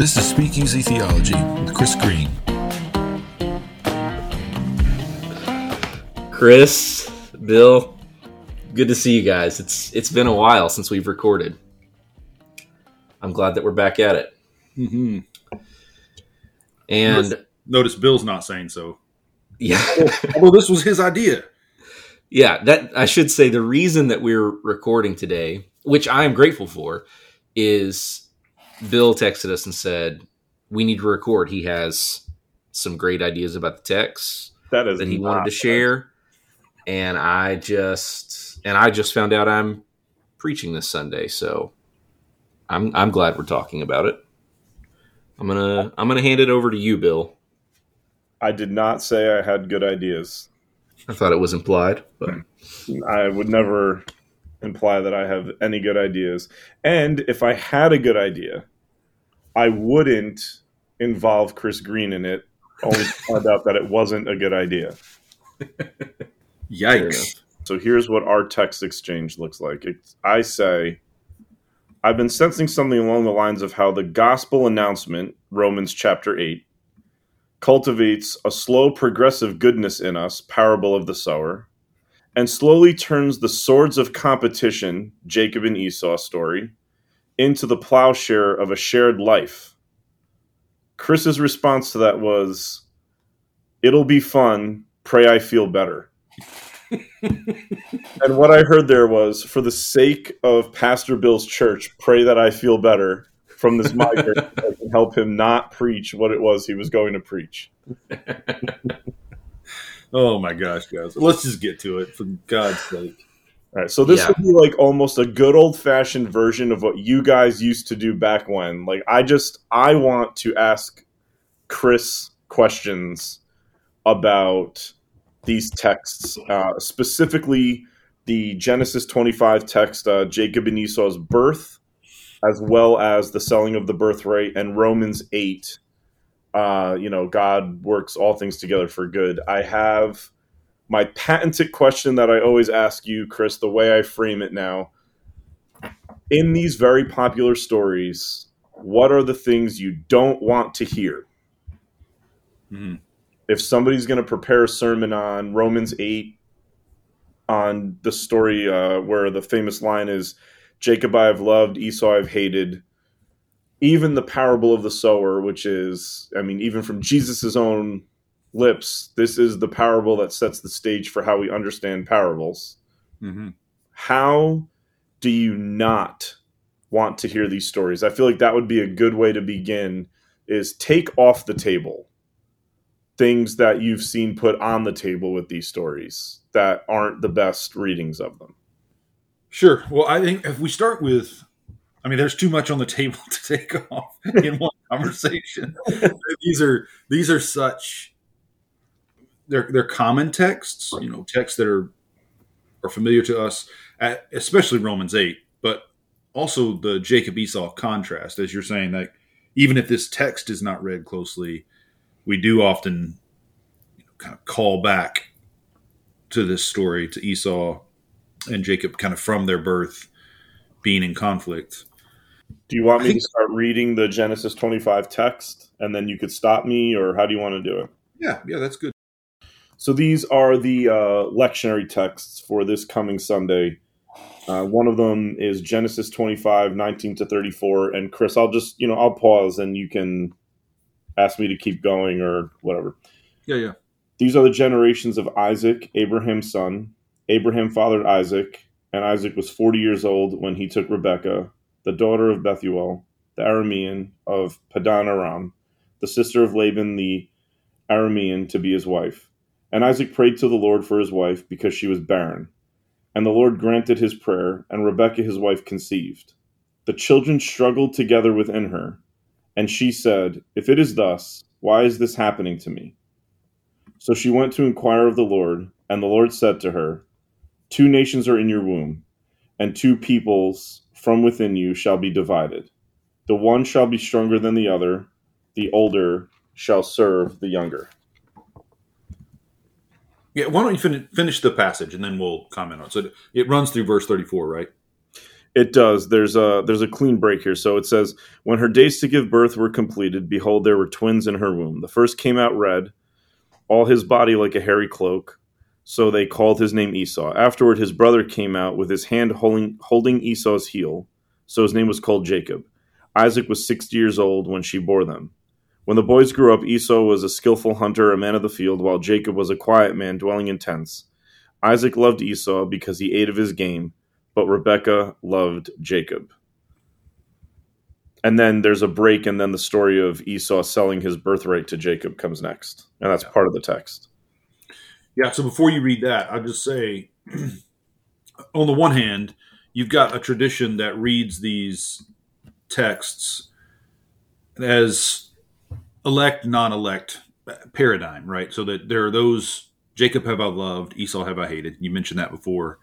This is Speakeasy Theology with Chris Green. Chris, Bill, good to see you guys. It's it's been a while since we've recorded. I'm glad that we're back at it. Mm-hmm. And Notice Bill's not saying so. yeah, Although this was his idea. yeah, that I should say the reason that we're recording today, which I am grateful for, is Bill texted us and said we need to record. He has some great ideas about the text That is that he wanted to share, and I just and I just found out I'm preaching this Sunday, so I'm I'm glad we're talking about it. I'm gonna I'm gonna hand it over to you, Bill. I did not say I had good ideas. I thought it was implied, but I would never imply that I have any good ideas. And if I had a good idea, I wouldn't involve Chris Green in it, only to find out that it wasn't a good idea. Yikes. So here's what our text exchange looks like. It's, I say, I've been sensing something along the lines of how the gospel announcement, Romans chapter 8, cultivates a slow progressive goodness in us, parable of the sower, and slowly turns the swords of competition, Jacob and Esau story, into the plowshare of a shared life. Chris's response to that was, It'll be fun. Pray I feel better. and what I heard there was, for the sake of Pastor Bill's church, pray that I feel better from this migrant can help him not preach what it was he was going to preach. Oh my gosh, guys. Let's just get to it for God's sake. All right, so this Yeah. would be like almost a good old fashioned version of what you guys used to do back when. Like, I just I want to ask Chris questions about these texts, uh, specifically the Genesis twenty five text, uh, Jacob and Esau's birth, as well as the selling of the birthright, and Romans eight. Uh, you know, God works all things together for good. I have my patented question that I always ask you, Chris, the way I frame it now. In these very popular stories, what are the things you don't want to hear? Mhm. If somebody's going to prepare a sermon on Romans 8, on the story uh, where the famous line is, Jacob I have loved, Esau I've hated, even the parable of the sower, which is, I mean, even from Jesus' own lips, this is the parable that sets the stage for how we understand parables. Mm-hmm. How do you not want to hear these stories? I feel like that would be a good way to begin is take off the table things that you've seen put on the table with these stories that aren't the best readings of them. Sure. Well, I think if we start with, I mean, there's too much on the table to take off in one conversation. these are these are such they're they're common texts, you know, texts that are are familiar to us, at, especially Romans eight, but also the Jacob Esau contrast, as you're saying that even if this text is not read closely, we do often you know, kind of call back to this story to Esau and Jacob kind of from their birth being in conflict. Do you want me to start reading the Genesis 25 text and then you could stop me or how do you want to do it? Yeah, yeah, that's good. So these are the uh, lectionary texts for this coming Sunday. Uh, one of them is Genesis 25, 19 to 34. And Chris, I'll just, you know, I'll pause and you can ask me to keep going or whatever. Yeah, yeah. These are the generations of Isaac, Abraham's son. Abraham fathered Isaac, and Isaac was 40 years old when he took Rebekah, the daughter of Bethuel, the Aramean of Padan Aram, the sister of Laban the Aramean, to be his wife. And Isaac prayed to the Lord for his wife because she was barren. And the Lord granted his prayer, and Rebekah his wife conceived. The children struggled together within her, and she said, If it is thus, why is this happening to me? So she went to inquire of the Lord, and the Lord said to her, Two nations are in your womb, and two peoples from within you shall be divided. The one shall be stronger than the other, the older shall serve the younger. Yeah, why don't you fin- finish the passage and then we'll comment on it. So it runs through verse 34, right? It does. There's a there's a clean break here. So it says, "When her days to give birth were completed, behold, there were twins in her womb. The first came out red, all his body like a hairy cloak. So they called his name Esau. Afterward, his brother came out with his hand holding holding Esau's heel. So his name was called Jacob. Isaac was sixty years old when she bore them. When the boys grew up, Esau was a skillful hunter, a man of the field, while Jacob was a quiet man dwelling in tents. Isaac loved Esau because he ate of his game." but Rebekah loved Jacob. And then there's a break, and then the story of Esau selling his birthright to Jacob comes next. And that's Yeah. part of the text. Yeah, so before you read that, I'll just say on the one hand, you've got a tradition that reads these texts as elect, non elect paradigm, right? So that there are those Jacob have I loved, Esau have I hated. You mentioned that before,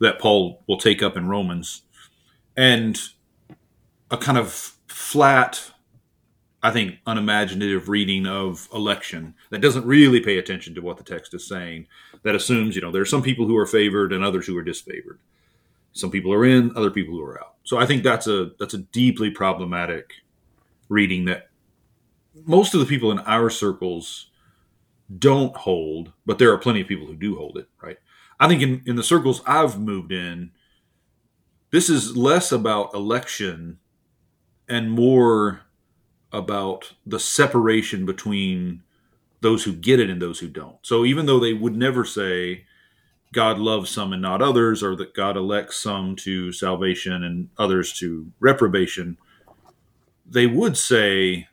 that Paul will take up in Romans. And a kind of flat, I think, unimaginative reading of election that doesn't really pay attention to what the text is saying, that assumes, you know, there are some people who are favored and others who are disfavored. Some people are in, other people who are out. So I think that's a that's a deeply problematic reading that most of the people in our circles don't hold, but there are plenty of people who do hold it, right? I think in, in the circles I've moved in, this is less about election and more about the separation between those who get it and those who don't. So even though they would never say God loves some and not others, or that God elects some to salvation and others to reprobation, they would say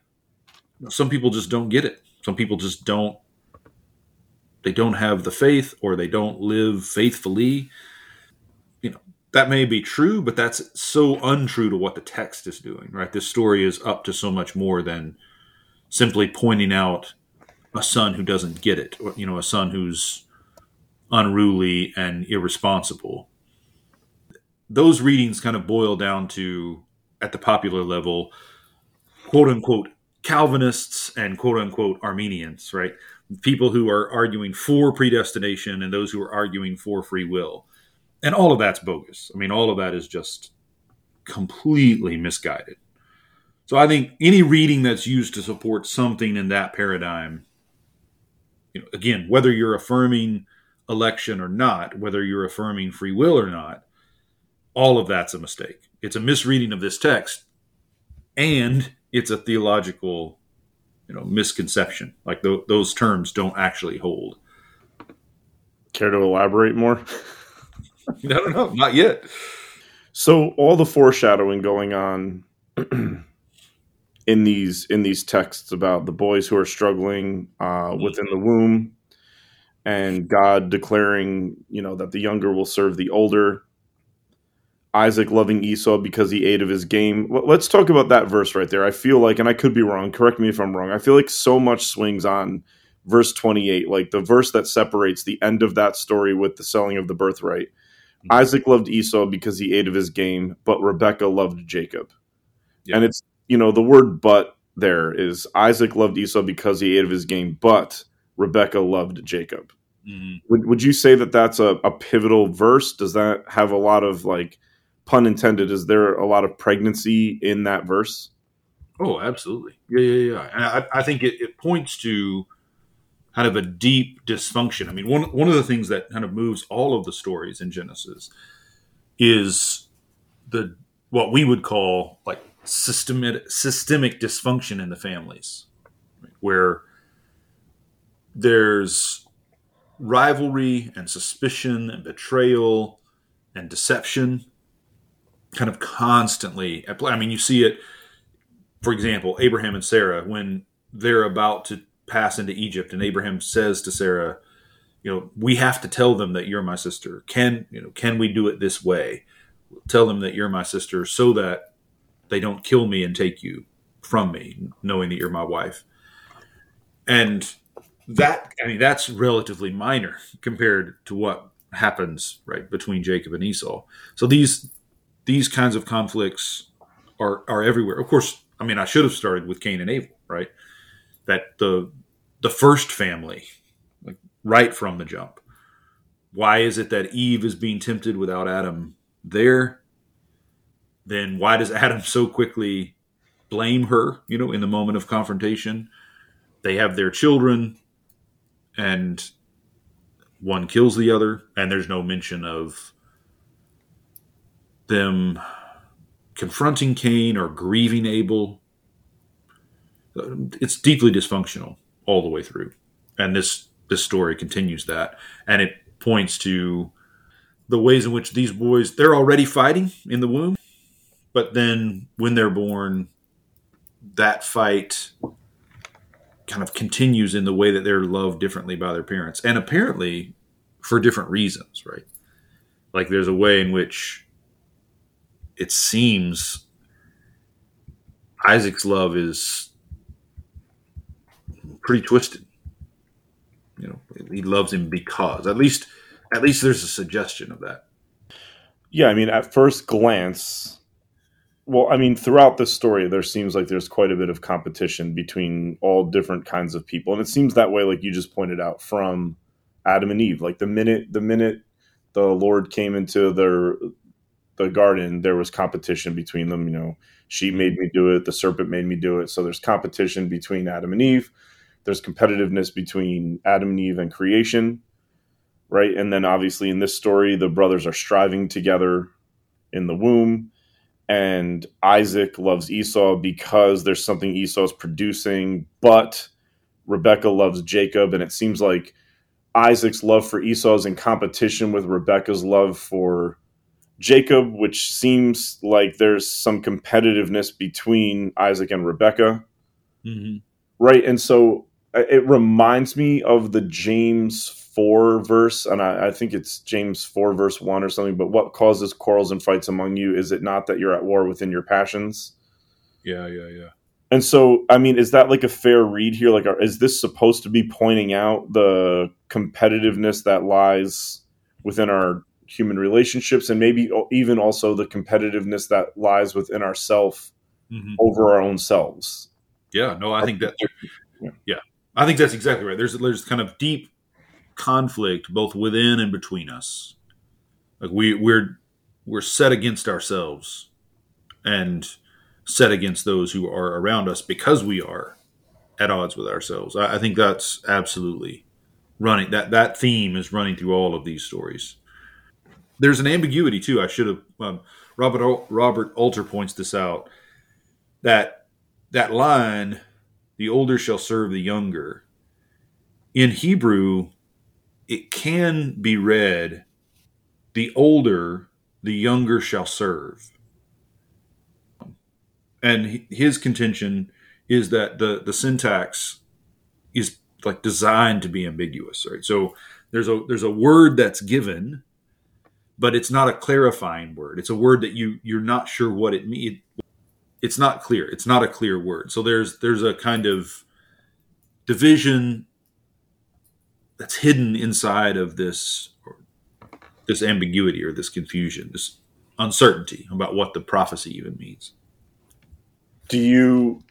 some people just don't get it. Some people just don't they don't have the faith or they don't live faithfully. That may be true, but that's so untrue to what the text is doing, right? This story is up to so much more than simply pointing out a son who doesn't get it, or you know, a son who's unruly and irresponsible. Those readings kind of boil down to, at the popular level, quote unquote Calvinists and quote unquote Arminians, right? People who are arguing for predestination and those who are arguing for free will. And all of that's bogus. I mean, all of that is just completely misguided. So I think any reading that's used to support something in that paradigm, you know, again, whether you're affirming election or not, whether you're affirming free will or not, all of that's a mistake. It's a misreading of this text, and it's a theological, you know, misconception. Like th- those terms don't actually hold. Care to elaborate more? I don't know, not yet. So all the foreshadowing going on in these in these texts about the boys who are struggling uh, within the womb, and God declaring, you know, that the younger will serve the older. Isaac loving Esau because he ate of his game. Let's talk about that verse right there. I feel like, and I could be wrong. Correct me if I'm wrong. I feel like so much swings on verse 28, like the verse that separates the end of that story with the selling of the birthright. Isaac loved Esau because he ate of his game, but Rebecca loved Jacob. Yeah. And it's, you know, the word but there is Isaac loved Esau because he ate of his game, but Rebecca loved Jacob. Mhm. Would, would you say that that's a, a pivotal verse? Does that have a lot of like, pun intended, is there a lot of pregnancy in that verse? Oh, absolutely. Yeah, yeah, yeah. And I, I think it, it points to kind of a deep dysfunction. I mean, one one of the things that kind of moves all of the stories in Genesis is the what we would call like systemic systemic dysfunction in the families, right? where there's rivalry and suspicion and betrayal and deception kind of constantly at play. I mean, you see it for example, Abraham and Sarah, when they're about to pass into Egypt, and Abraham says to Sarah, "You know, we have to tell them that you're my sister. Can you know? Can we do it this way? Tell them that you're my sister, so that they don't kill me and take you from me, knowing that you're my wife." And that, I mean, that's relatively minor compared to what happens right between Jacob and Esau. So these these kinds of conflicts are are everywhere. Of course, I mean, I should have started with Cain and Abel, right? That the the first family, like right from the jump. Why is it that Eve is being tempted without Adam there? then why does Adam so quickly blame her, you know, in the moment of confrontation? They have their children and one kills the other, and there's no mention of them confronting Cain or grieving Abel. Uh, it's deeply dysfunctional all the way through, and this this story continues that, and it points to the ways in which these boys they're already fighting in the womb, but then when they're born, that fight kind of continues in the way that they're loved differently by their parents, and apparently for different reasons, right? Like there's a way in which it seems Isaac's love is pretty twisted. You know, he loves him because at least at least there's a suggestion of that. Yeah, I mean, at first glance, well, I mean, throughout the story, there seems like there's quite a bit of competition between all different kinds of people, and it seems that way, like you just pointed out, from Adam and Eve. Like the minute the minute the Lord came into their the garden, there was competition between them. You know, she made me do it, the serpent made me do it. So there's competition between Adam and Eve. There's competitiveness between Adam and Eve and creation, right? And then obviously in this story, the brothers are striving together in the womb. And Isaac loves Esau because there's something Esau's producing, but Rebecca loves Jacob. And it seems like Isaac's love for Esau is in competition with Rebecca's love for Jacob, which seems like there's some competitiveness between Isaac and Rebecca. Mm-hmm. Right. And so it reminds me of the James 4 verse, and I, I, think it's James 4, verse 1 or something. But what causes quarrels and fights among you? Is it not that you're at war within your passions? Yeah, yeah, yeah. And so, I mean, is that like a fair read here? Like, is this supposed to be pointing out the competitiveness that lies within our human relationships and maybe even also the competitiveness that lies within ourself mm-hmm. over our own selves? Yeah, no, I think that, yeah. I think that's exactly right. There's, there's kind of deep conflict both within and between us. Like we, we're, we're set against ourselves and, set against those who are around us because we are at odds with ourselves. I, I think that's absolutely running that that theme is running through all of these stories. There's an ambiguity too. I should have um, Robert Robert Alter points this out that that line, "The older shall serve the younger," in Hebrew, it can be read, "The older, the younger shall serve." and his contention is that the the syntax is like designed to be ambiguous right? So there's a there's a word that's given but it's not a clarifying word. It's a word that you you're not sure what it means it's not clear. It's not a clear word. So there's there's a kind of division that's hidden inside of this this ambiguity or this confusion this uncertainty about what the prophecy even means. Do you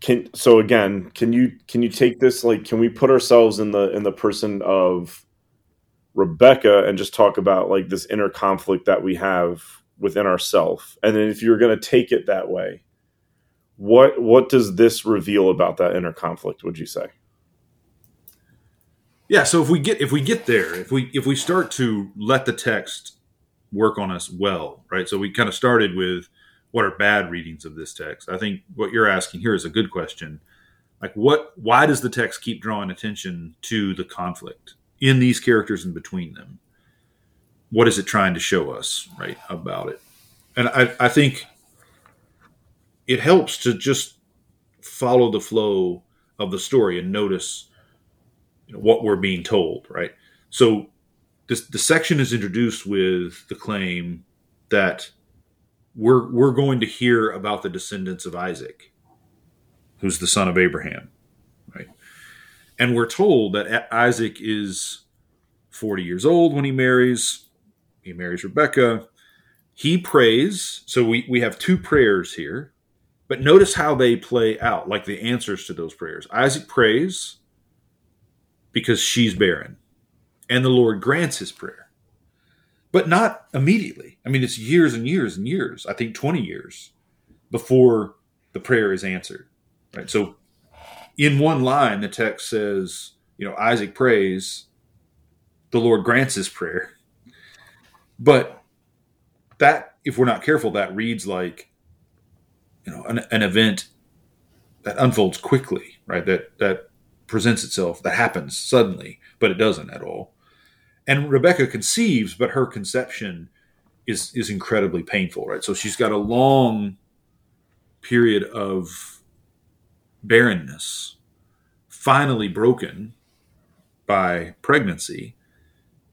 can so again can you can you take this like can we put ourselves in the in the person of rebecca and just talk about like this inner conflict that we have within ourself? And then if you're going to take it that way what what does this reveal about that inner conflict would you say yeah so if we get if we get there if we if we start to let the text work on us well right so we kind of started with what are bad readings of this text. I think what you're asking here is a good question. Like what why does the text keep drawing attention to the conflict in these characters and between them? What is it trying to show us, right, about it? And I, I think it helps to just follow the flow of the story and notice you know, what we're being told, right? So this the section is introduced with the claim that we're we're going to hear about the descendants of Isaac, who's the son of Abraham, right? And we're told that Isaac is 40 years old when he marries. He marries Rebecca. He prays. So we, we have two prayers here, but notice how they play out, like the answers to those prayers. Isaac prays because she's barren, and the Lord grants his prayer. but not immediately. I mean, it's years and years and years. I think 20 years before the prayer is answered. Right. So in one line, the text says, you know, Isaac prays, the Lord grants his prayer. But that, if we're not careful, that reads like, you know, an, an event that unfolds quickly, right? That that presents itself, that happens suddenly, but it doesn't at all. And Rebecca conceives, but her conception is is incredibly painful, right? So she's got a long period of barrenness, finally broken by pregnancy,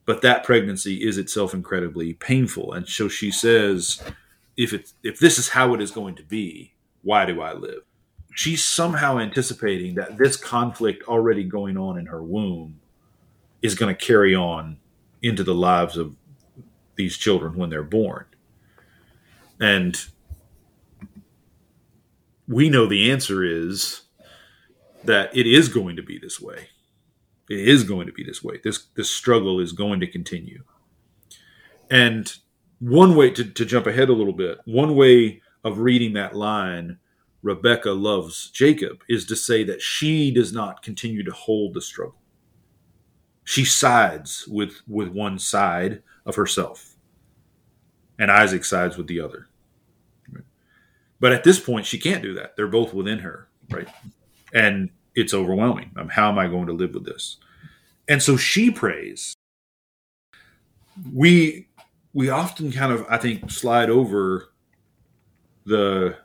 but that pregnancy is itself incredibly painful. And so she says, if it's if this is how it is going to be, why do I live? she's somehow anticipating that this conflict already going on in her womb is going to carry on into the lives of these children when they're born. And we know the answer is that it is going to be this way. It is going to be this way. This this struggle is going to continue. And one way to, to jump ahead a little bit, one way of reading that line Rebecca loves Jacob is to say that she does not continue to hold the struggle. She sides with, with one side of herself, and Isaac sides with the other. But at this point, she can't do that. They're both within her, right? And it's overwhelming. Um, how am I going to live with this? And so she prays. We we often kind of, I think, slide over the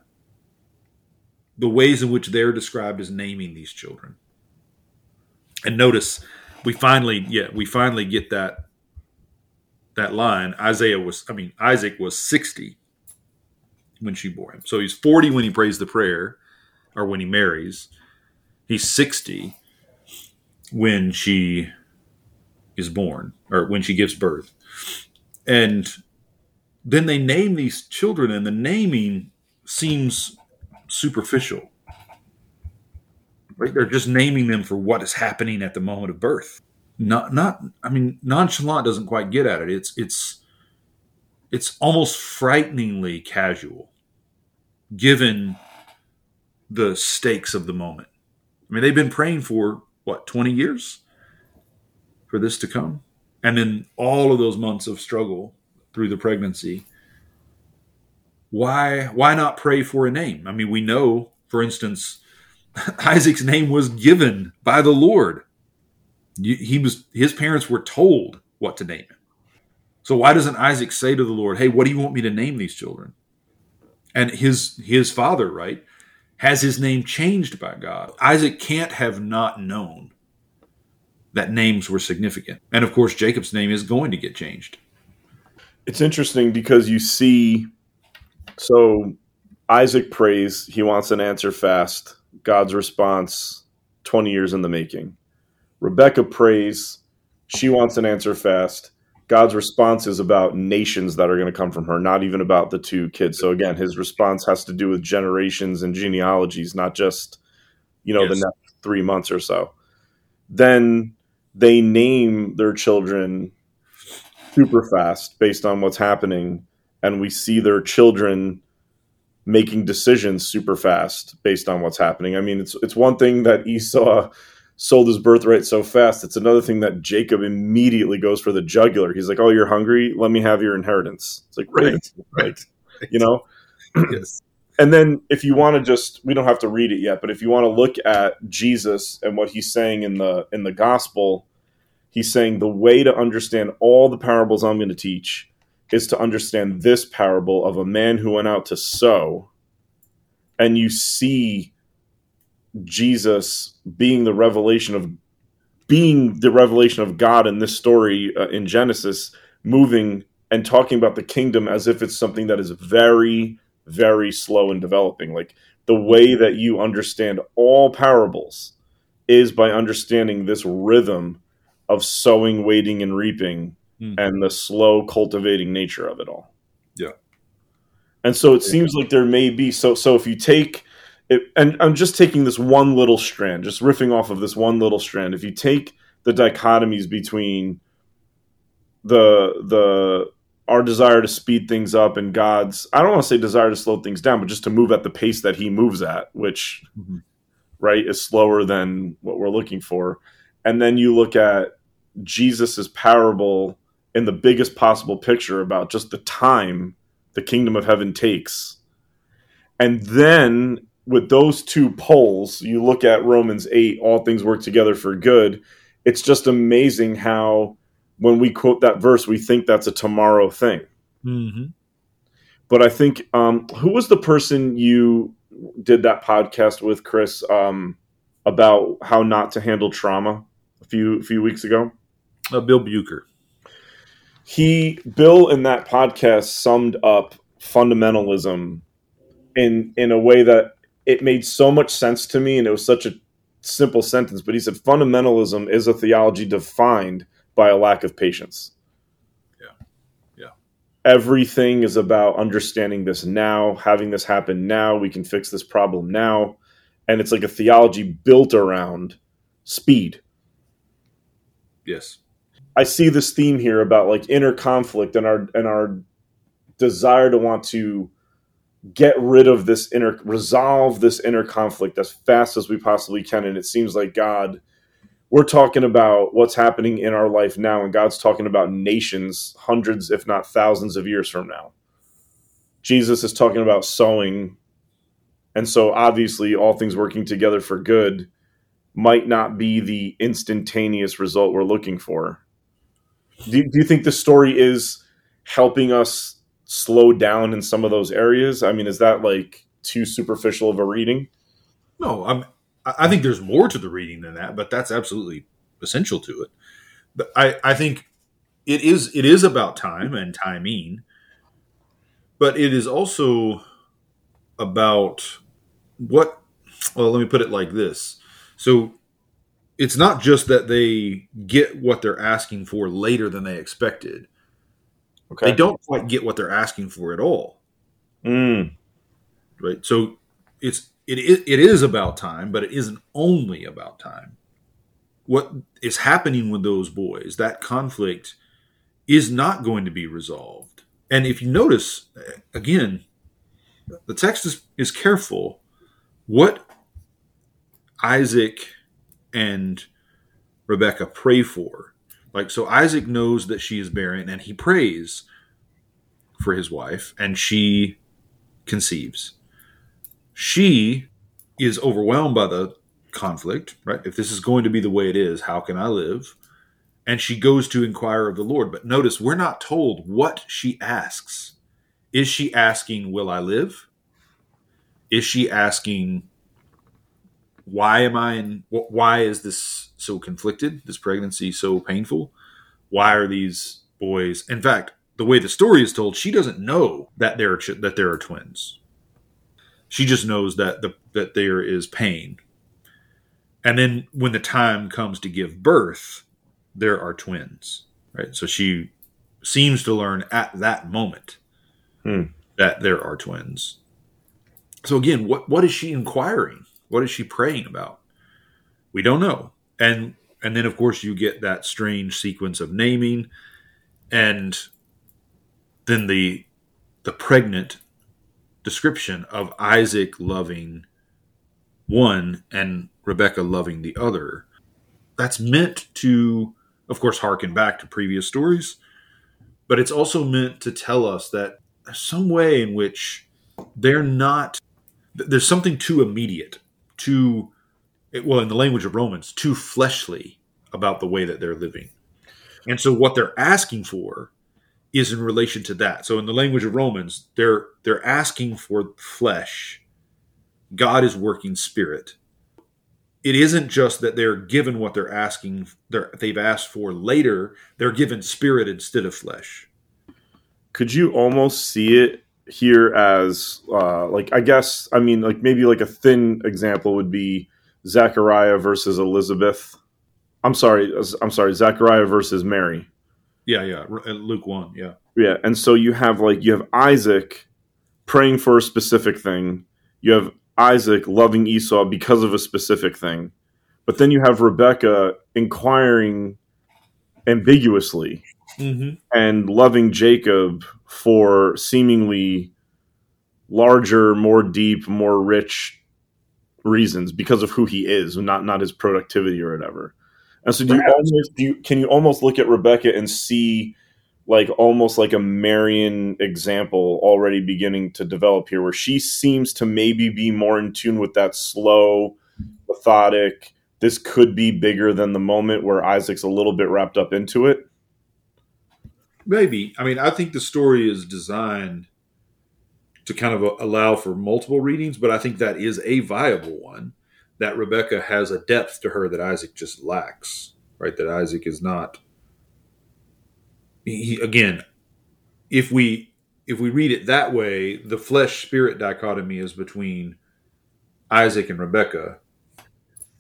the ways in which they're described as naming these children. And notice we finally, yeah, we finally get that that line. Isaiah was, I mean, Isaac was 60 when she bore him. So he's 40 when he prays the prayer or when he marries. He's 60 when she is born or when she gives birth. And then they name these children, and the naming seems superficial. Right? They're just naming them for what is happening at the moment of birth. Not not I mean nonchalant doesn't quite get at it. It's it's it's almost frighteningly casual given the stakes of the moment. I mean they've been praying for what 20 years for this to come and then all of those months of struggle through the pregnancy why why not pray for a name? I mean, we know, for instance, Isaac's name was given by the Lord. He was his parents were told what to name him. So why doesn't Isaac say to the Lord, "Hey, what do you want me to name these children?" And his his father, right, has his name changed by God. Isaac can't have not known that names were significant. And of course, Jacob's name is going to get changed. It's interesting because you see so Isaac prays, he wants an answer fast. God's response, 20 years in the making. Rebecca prays, she wants an answer fast. God's response is about nations that are going to come from her, not even about the two kids. So again, his response has to do with generations and genealogies, not just, you know, yes. the next three months or so. Then they name their children super fast based on what's happening and we see their children making decisions super fast based on what's happening. I mean, it's it's one thing that Esau sold his birthright so fast. It's another thing that Jacob immediately goes for the jugular. He's like, "Oh, you're hungry? Let me have your inheritance." It's like, right, right, right. you know. yes. And then, if you want to just, we don't have to read it yet, but if you want to look at Jesus and what he's saying in the in the gospel, he's saying the way to understand all the parables I'm going to teach is to understand this parable of a man who went out to sow, and you see Jesus being the revelation of being the revelation of God in this story uh, in Genesis, moving and talking about the kingdom as if it's something that is very, very slow in developing. Like the way that you understand all parables is by understanding this rhythm of sowing, waiting, and reaping mm. and the slow cultivating nature of it all. Yeah. And so it seems like there may be so so if you take it and I'm just taking this one little strand, just riffing off of this one little strand. If you take the dichotomies between the the our desire to speed things up and God's I don't want to say desire to slow things down, but just to move at the pace that he moves at, which Mhm. right is slower than what we're looking for. And then you look at Jesus's parable in the biggest possible picture about just the time the kingdom of heaven takes. And then with those two poles, you look at Romans 8, all things work together for good. It's just amazing how when we quote that verse, we think that's a tomorrow thing. Mm-hmm. But I think um, who was the person you did that podcast with, Chris, um, about how not to handle trauma a few few weeks ago? Uh, Bill Bucher. He Bill in that podcast summed up fundamentalism in in a way that it made so much sense to me, and it was such a simple sentence. But he said fundamentalism is a theology defined by a lack of patience. Yeah. Yeah. Everything is about understanding this now, having this happen now. We can fix this problem now. And it's like a theology built around speed. Yes. I see this theme here about like inner conflict and our and our desire to want to get rid of this inner resolve this inner conflict as fast as we possibly can and it seems like God we're talking about what's happening in our life now and God's talking about nations hundreds if not thousands of years from now. Jesus is talking about sowing and so obviously all things working together for good might not be the instantaneous result we're looking for. Do, do you think the story is helping us slow down in some of those areas? I mean, is that like too superficial of a reading? No, I'm. I think there's more to the reading than that, but that's absolutely essential to it. But I, I think it is it is about time and timing, but it is also about what. Well, let me put it like this. So it's not just that they get what they're asking for later than they expected. Okay. They don't quite get what they're asking for at all. Mm, right? So it's it is it is about time, but it isn't only about time. What is happening with those boys? That conflict is not going to be resolved. And if you notice, again, the text is, is careful. What Isaac and Rebecca pray for, like so, Isaac knows that she is barren, and he prays for his wife, and she conceives. She is overwhelmed by the conflict, right? If this is going to be the way it is, how can I live? And she goes to inquire of the Lord. But notice, we're not told what she asks. Is she asking, Will I live? Is she asking, Why am I in, why is this so conflicted, this pregnancy so painful? Why are these boys, in fact, the way the story is told, she doesn't know that there are, that there are twins. She just knows that the, that there is pain. And then when the time comes to give birth, there are twins, right? So she seems to learn at that moment Hmm. that there are twins. So again, what what is she inquiring? What is she praying about? We don't know. And and then of course you get that strange sequence of naming and then the the pregnant description of Isaac loving one and Rebecca loving the other. That's meant to, of course, harken back to previous stories, but it's also meant to tell us that some way in which they're not, there's something too immediate, too, well, in the language of Romans, too fleshly about the way that they're living. And so what they're asking for is in relation to that. So in the language of Romans, they're they're asking for flesh. God is working spirit. It isn't just that they're given what they're asking they're, they've asked for later, they're given spirit instead of flesh. could you almost see it here as uh, like I guess I mean like maybe like a thin example would be Zachariah versus Elizabeth. I'm sorry, I'm sorry, Zachariah versus Mary. Yeah, yeah. Luke 1, yeah. Yeah, and so you have like you have Isaac praying for a specific thing. You have Isaac loving Esau because of a specific thing. But then you have Rebecca inquiring ambiguously Mm-hmm. and loving Jacob for seemingly larger, more deep, more rich reasons because of who he is, not not his productivity or whatever. And so, do you almost do you, can you almost look at Rebecca and see like almost like a Marian example already beginning to develop here, where she seems to maybe be more in tune with that slow, methodic. This could be bigger than the moment where Isaac's a little bit wrapped up into it. Maybe. I mean, I think the story is designed to kind of allow for multiple readings, but I think that is a viable one. That Rebecca has a depth to her that Isaac just lacks, right? That Isaac is not. He, again, if we if we read it that way, the flesh spirit dichotomy is between Isaac and Rebecca.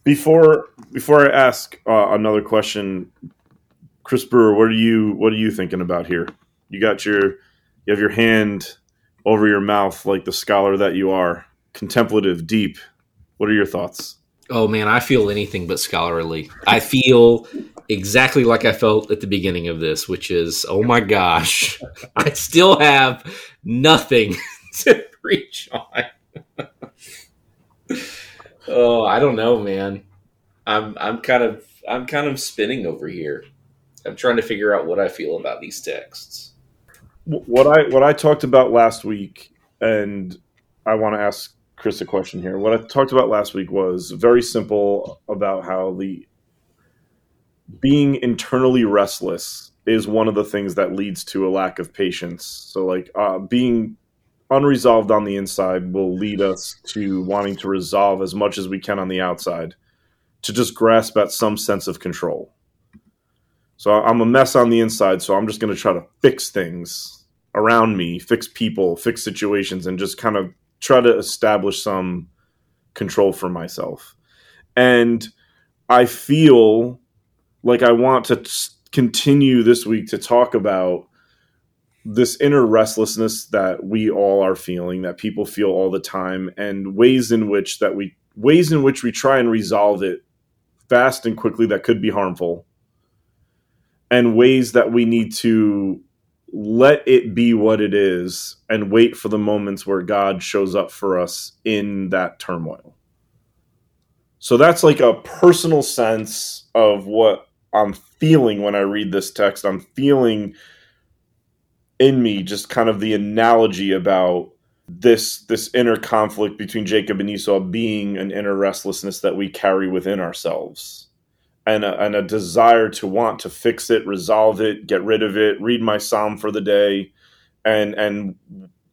Before before I ask uh, another question, Chris Brewer, what are you what are you thinking about here? You got your you have your hand over your mouth like the scholar that you are, contemplative, deep. What are your thoughts? Oh man, I feel anything but scholarly. I feel exactly like I felt at the beginning of this, which is, oh my gosh, I still have nothing to preach on. oh, I don't know, man. I'm I'm kind of I'm kind of spinning over here. I'm trying to figure out what I feel about these texts. What I what I talked about last week, and I want to ask Chris a question here. What I talked about last week was very simple about how the being internally restless is one of the things that leads to a lack of patience. So, like uh, being unresolved on the inside will lead us to wanting to resolve as much as we can on the outside to just grasp at some sense of control. So I'm a mess on the inside, so I'm just going to try to fix things around me, fix people, fix situations, and just kind of try to establish some control for myself. And I feel like I want to continue this week to talk about this inner restlessness that we all are feeling that people feel all the time and ways in which that we ways in which we try and resolve it fast and quickly that could be harmful and ways that we need to let it be what it is and wait for the moments where God shows up for us in that turmoil. So that's like a personal sense of what I'm feeling when I read this text. I'm feeling in me just kind of the analogy about this this inner conflict between Jacob and Esau being an inner restlessness that we carry within ourselves and a, and a desire to want to fix it, resolve it, get rid of it, read my psalm for the day and and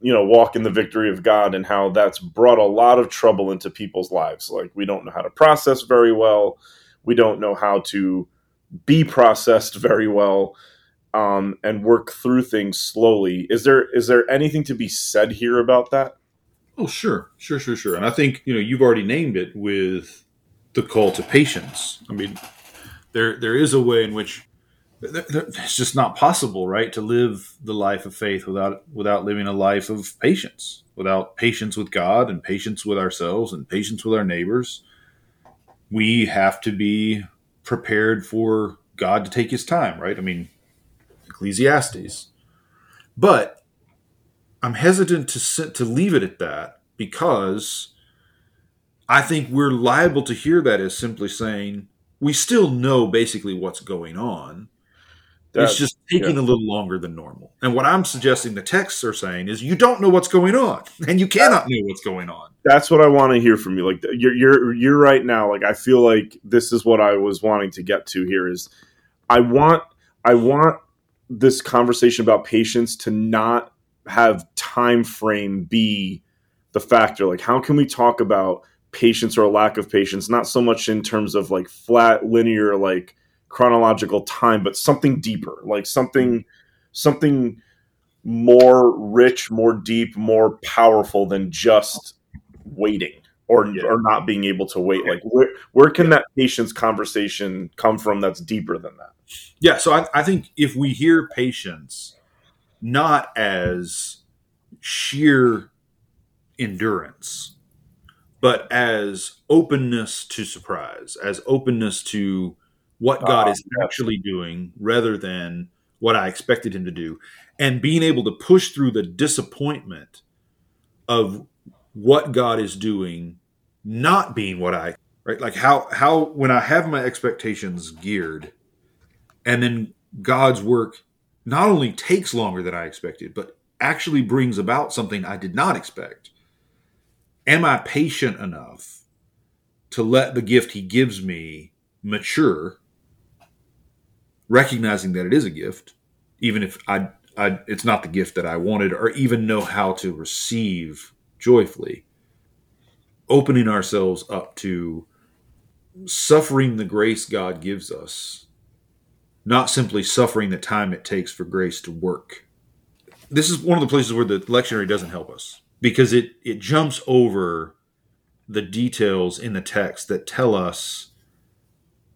you know walk in the victory of God and how that's brought a lot of trouble into people's lives like we don't know how to process very well we don't know how to be processed very well um, and work through things slowly. Is there is there anything to be said here about that? Oh, sure, sure, sure, sure. And I think you know you've already named it with the call to patience. I mean, there there is a way in which it's just not possible, right, to live the life of faith without without living a life of patience, without patience with God and patience with ourselves and patience with our neighbors. We have to be prepared for God to take His time, right? I mean, Ecclesiastes. But I'm hesitant to to leave it at that because I think we're liable to hear that as simply saying we still know basically what's going on. That's, it's just taking yeah. a little longer than normal. And what I'm suggesting the texts are saying is you don't know what's going on, and you cannot know what's going on. That's what I want to hear from you. Like you're you're you're right now. Like I feel like this is what I was wanting to get to here. Is I want I want this conversation about patience to not have time frame be the factor like how can we talk about patience or a lack of patience not so much in terms of like flat linear like chronological time but something deeper like something something more rich more deep more powerful than just waiting or yeah. or not being able to wait like where, where can yeah. that patience conversation come from that's deeper than that yeah, so I, I think if we hear patience not as sheer endurance, but as openness to surprise, as openness to what God uh, is actually doing rather than what I expected him to do, and being able to push through the disappointment of what God is doing not being what I right? Like how how when I have my expectations geared and then God's work not only takes longer than I expected but actually brings about something I did not expect am I patient enough to let the gift he gives me mature recognizing that it is a gift even if I, I it's not the gift that I wanted or even know how to receive joyfully opening ourselves up to suffering the grace God gives us, not simply suffering the time it takes for grace to work. This is one of the places where the lectionary doesn't help us because it, it jumps over the details in the text that tell us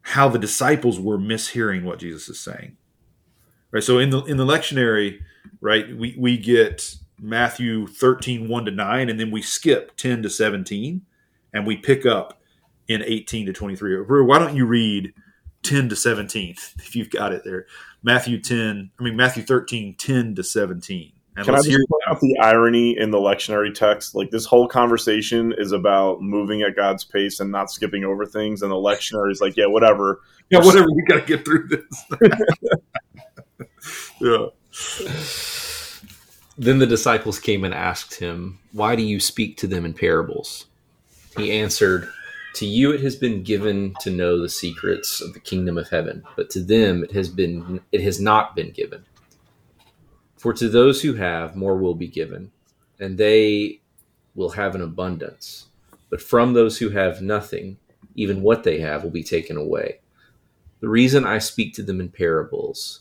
how the disciples were mishearing what Jesus is saying. Right. So in the in the lectionary, right, we, we get Matthew 13, 1 to 9, and then we skip 10 to 17, and we pick up in 18 to 23. Why don't you read 10 to 17 if you've got it there? Matthew 10, I mean, Matthew 13, 10 to 17. And Can I just point out the irony in the lectionary text? Like this whole conversation is about moving at God's pace and not skipping over things, and the lectionary is like, yeah, whatever. Yeah, whatever. We got to get through this. yeah. Then the disciples came and asked him, Why do you speak to them in parables? He answered, To you it has been given to know the secrets of the kingdom of heaven, but to them it has been it has not been given. For to those who have, more will be given, and they will have an abundance. But from those who have nothing, even what they have will be taken away. The reason I speak to them in parables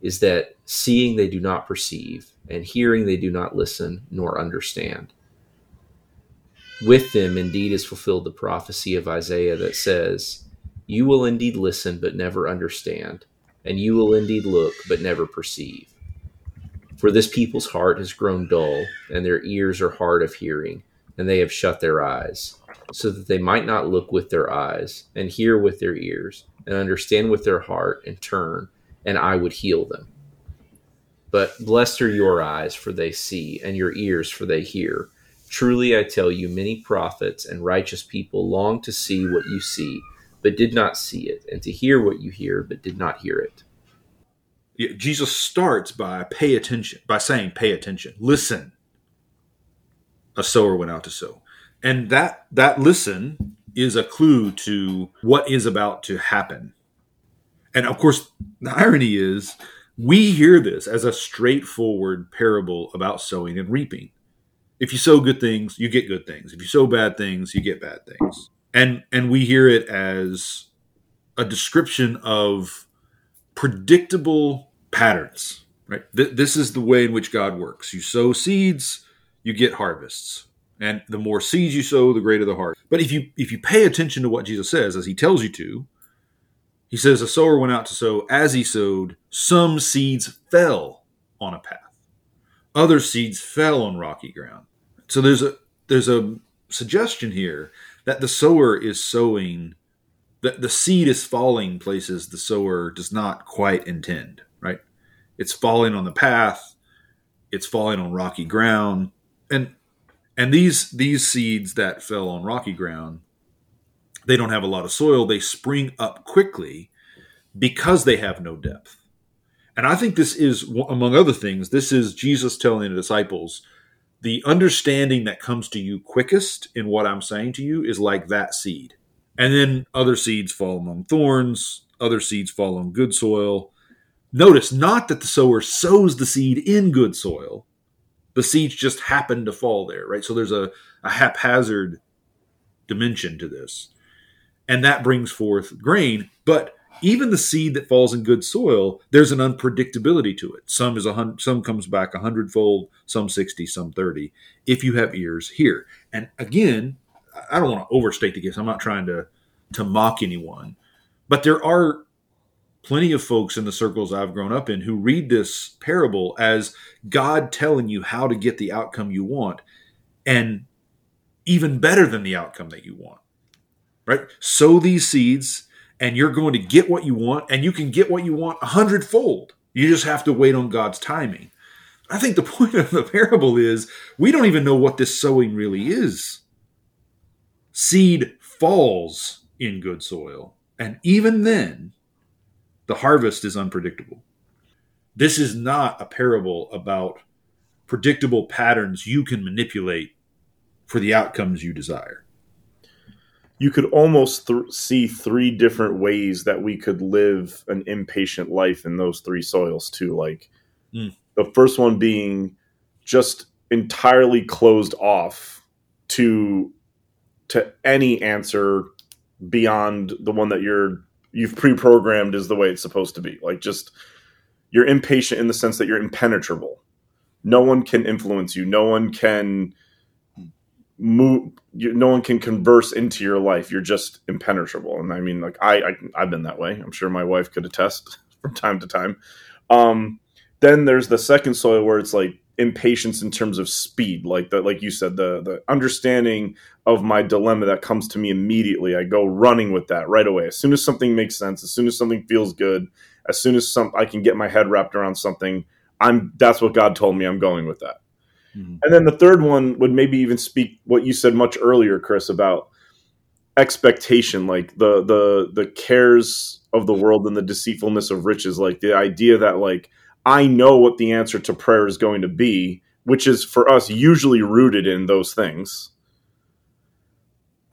is that seeing they do not perceive, and hearing they do not listen nor understand. With them indeed is fulfilled the prophecy of Isaiah that says, You will indeed listen, but never understand, and you will indeed look, but never perceive. For this people's heart has grown dull, and their ears are hard of hearing, and they have shut their eyes, so that they might not look with their eyes, and hear with their ears, and understand with their heart, and turn and I would heal them. But blessed are your eyes, for they see, and your ears, for they hear. Truly I tell you, many prophets and righteous people long to see what you see, but did not see it, and to hear what you hear, but did not hear it. Jesus starts by pay attention, by saying, pay attention, listen. A sower went out to sow. And that that listen is a clue to what is about to happen and of course, the irony is we hear this as a straightforward parable about sowing and reaping. If you sow good things, you get good things. If you sow bad things, you get bad things. And and we hear it as a description of predictable patterns, right? Th- this is the way in which God works. You sow seeds, you get harvests. And the more seeds you sow, the greater the harvest. But if you if you pay attention to what Jesus says as he tells you to, he says, A sower went out to sow. As he sowed, some seeds fell on a path, other seeds fell on rocky ground. So there's a there's a suggestion here that the sower is sowing that the seed is falling places the sower does not quite intend, right? It's falling on the path, it's falling on rocky ground. And and these these seeds that fell on rocky ground they don't have a lot of soil, they spring up quickly because they have no depth. And I think this is, among other things, this is Jesus telling the disciples the understanding that comes to you quickest in what I'm saying to you is like that seed. And then other seeds fall among thorns, other seeds fall on good soil. Notice not that the sower sows the seed in good soil, the seeds just happen to fall there, right? So there's a, a haphazard dimension to this and that brings forth grain. But even the seed that falls in good soil, there's an unpredictability to it. Some is a hundred, some comes back a hundredfold, some sixty, some thirty. If you have ears, hear. And again, I don't want to overstate the case. I'm not trying to to mock anyone, but there are plenty of folks in the circles I've grown up in who read this parable as God telling you how to get the outcome you want, and even better than the outcome that you want right? Sow these seeds and you're going to get what you want and you can get what you want a hundredfold. You just have to wait on God's timing. I think the point of the parable is we don't even know what this sowing really is. Seed falls in good soil, and even then, the harvest is unpredictable. This is not a parable about predictable patterns you can manipulate for the outcomes you desire. You could almost th- see three different ways that we could live an impatient life in those three soils, too. Like Mm. the first one being just entirely closed off to to any answer beyond the one that you're you've pre-programmed is the way it's supposed to be. Like just you're impatient in the sense that you're impenetrable. No one can influence you. No one can move you, no one can converse into your life. You're just impenetrable. And i mean like I, I i've been that way. I'm sure my wife could attest from time to time. Um then there's the second soil where it's like impatience in terms of speed like the like you said the the understanding of my dilemma that comes to me immediately. I go running with that right away. As soon as something makes sense as soon as something feels good as soon as some i can get my head wrapped around something i'm that's what god told me i'm going with that. Mhm. and then the third one would maybe even speak what you said much earlier chris about expectation like the the the cares of the world and the deceitfulness of riches like the idea that like I know what the answer to prayer is going to be, which is for us usually rooted in those things.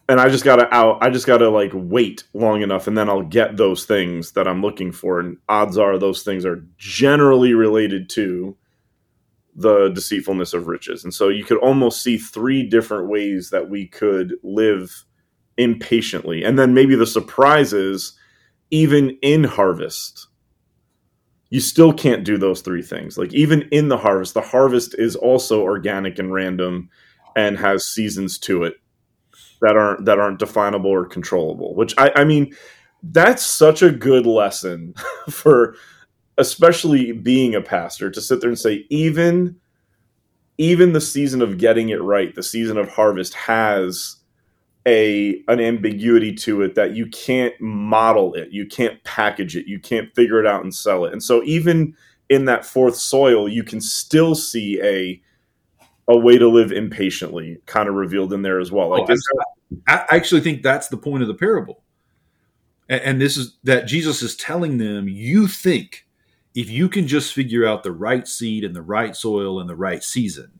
And I just gotta out I just gotta like wait long enough and then I'll get those things that I'm looking for. And odds are those things are generally related to the deceitfulness of riches. And so you could almost see three different ways that we could live impatiently. And then maybe the surprise is even in harvest you still can't do those three things. Like even in the harvest, the harvest is also organic and random and has seasons to it that aren't that aren't definable or controllable. Which I, I mean, that's such a good lesson for especially being a pastor to sit there and say, even even the season of getting it right, the season of harvest has a an ambiguity to it that you can't model it. You can't package it. You can't figure it out and sell it. And so even in that fourth soil you can still see a a way to live impatiently kind of revealed in there as well. Like Oh, I actually think that's the point of the parable. And this is that Jesus is telling them, you think if you can just figure out the right seed and the right soil and the right season,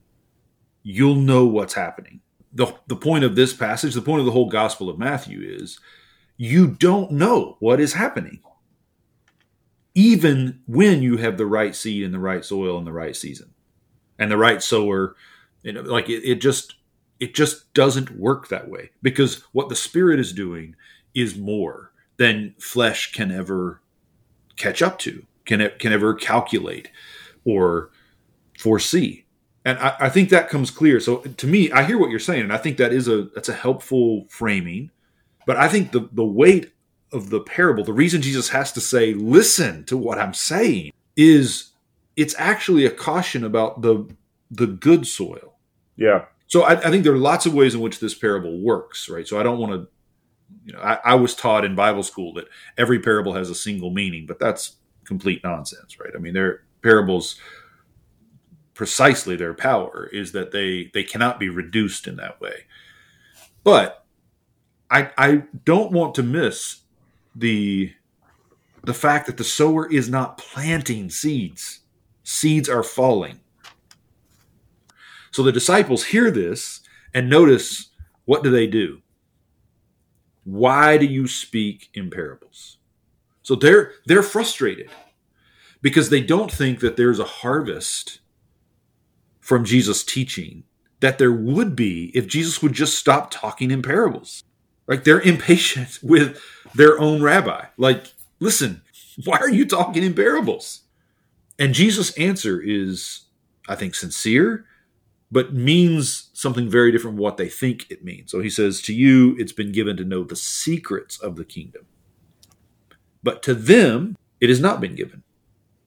you'll know what's happening. The, the point of this passage, the point of the whole Gospel of Matthew is you don't know what is happening, even when you have the right seed and the right soil and the right season and the right sower. You know, like it, it just it just doesn't work that way because what the spirit is doing is more than flesh can ever catch up to can e- can ever calculate or foresee and I, I think that comes clear so to me i hear what you're saying and i think that is a that's a helpful framing but i think the the weight of the parable the reason jesus has to say listen to what i'm saying is it's actually a caution about the the good soil yeah so I, I think there are lots of ways in which this parable works, right? So I don't want to, you know, I, I was taught in Bible school that every parable has a single meaning, but that's complete nonsense, right? I mean, their parables, precisely their power is that they they cannot be reduced in that way. But I I don't want to miss the the fact that the sower is not planting seeds; seeds are falling. So the disciples hear this and notice what do they do? Why do you speak in parables? So they're they're frustrated because they don't think that there's a harvest from Jesus teaching that there would be if Jesus would just stop talking in parables. Like they're impatient with their own rabbi. Like, listen, why are you talking in parables? And Jesus' answer is, I think, sincere but means something very different from what they think it means. So he says, To you, it's been given to know the secrets of the kingdom. But to them, it has not been given.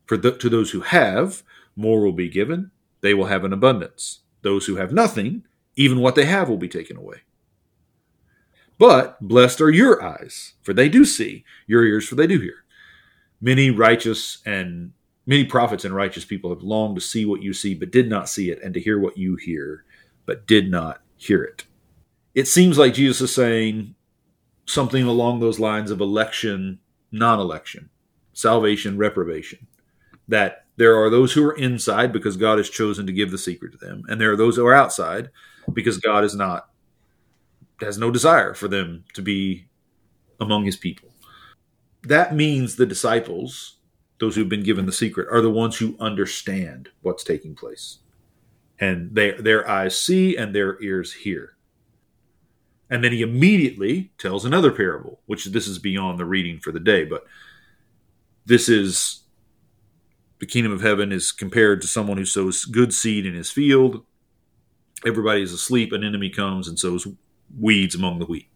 For the, to those who have, more will be given. They will have an abundance. Those who have nothing, even what they have will be taken away. But blessed are your eyes, for they do see, your ears, for they do hear. Many righteous and Many prophets and righteous people have longed to see what you see, but did not see it, and to hear what you hear, but did not hear it. It seems like Jesus is saying something along those lines of election, non election, salvation, reprobation. That there are those who are inside because God has chosen to give the secret to them, and there are those who are outside because God is not has no desire for them to be among his people. That means the disciples those who've been given the secret are the ones who understand what's taking place and they, their eyes see and their ears hear and then he immediately tells another parable which this is beyond the reading for the day but this is the kingdom of heaven is compared to someone who sows good seed in his field everybody is asleep an enemy comes and sows weeds among the wheat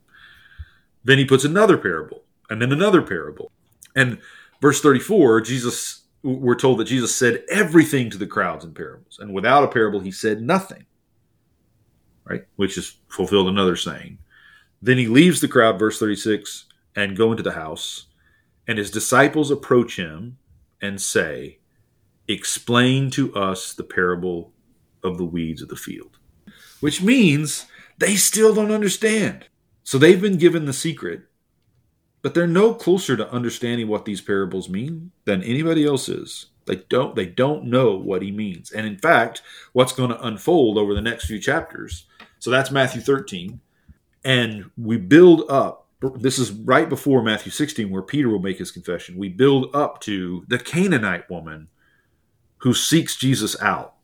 then he puts another parable and then another parable and verse 34, Jesus, we're told that Jesus said everything to the crowds in parables, and without a parable, he said nothing. Right? Which is fulfilled another saying. Then he leaves the crowd, verse 36, and go into the house, and his disciples approach him and say, Explain to us the parable of the weeds of the field. Which means they still don't understand. So they've been given the secret but they're no closer to understanding what these parables mean than anybody else is. They don't they don't know what he means. And in fact, what's going to unfold over the next few chapters. So that's Matthew 13 and we build up this is right before Matthew 16 where Peter will make his confession. We build up to the Canaanite woman who seeks Jesus out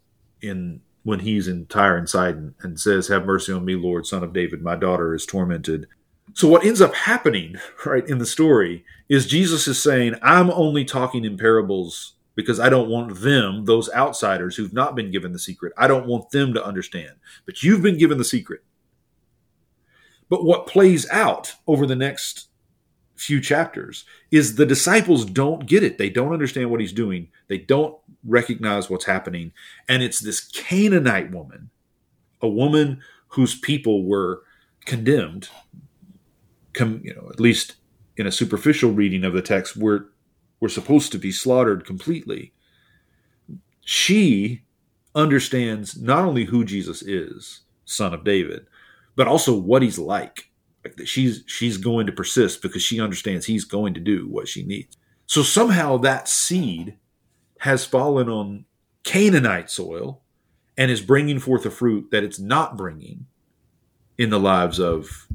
in when he's in Tyre and Sidon and says, "Have mercy on me, Lord, son of David. My daughter is tormented." So what ends up happening, right, in the story is Jesus is saying, I'm only talking in parables because I don't want them, those outsiders who've not been given the secret, I don't want them to understand. But you've been given the secret. But what plays out over the next few chapters is the disciples don't get it. They don't understand what he's doing. They don't recognize what's happening. And it's this Canaanite woman, a woman whose people were condemned come, you know, at least in a superficial reading of the text, we're we're supposed to be slaughtered completely. She understands not only who Jesus is, son of David, but also what he's like. She's she's going to persist because she understands he's going to do what she needs. So somehow that seed has fallen on Canaanite soil and is bringing forth a fruit that it's not bringing in the lives of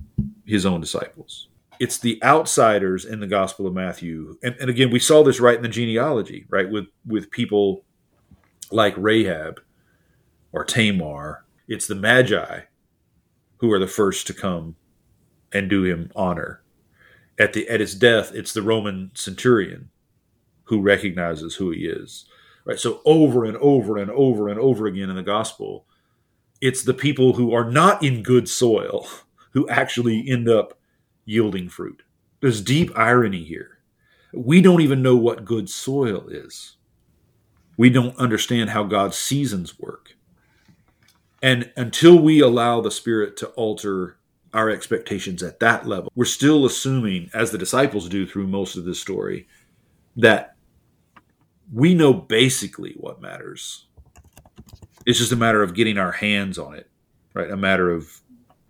his own disciples. It's the outsiders in the Gospel of Matthew. And, and again, we saw this right in the genealogy, right? With with people like Rahab or Tamar. It's the Magi who are the first to come and do him honor. At the at his death, it's the Roman centurion who recognizes who he is. Right. So over and over and over and over again in the gospel, it's the people who are not in good soil who actually end up yielding fruit. There's deep irony here. We don't even know what good soil is. We don't understand how God's seasons work. And until we allow the Spirit to alter our expectations at that level, we're still assuming, as the disciples do through most of this story, that we know basically what matters. It's just a matter of getting our hands on it, right? A matter of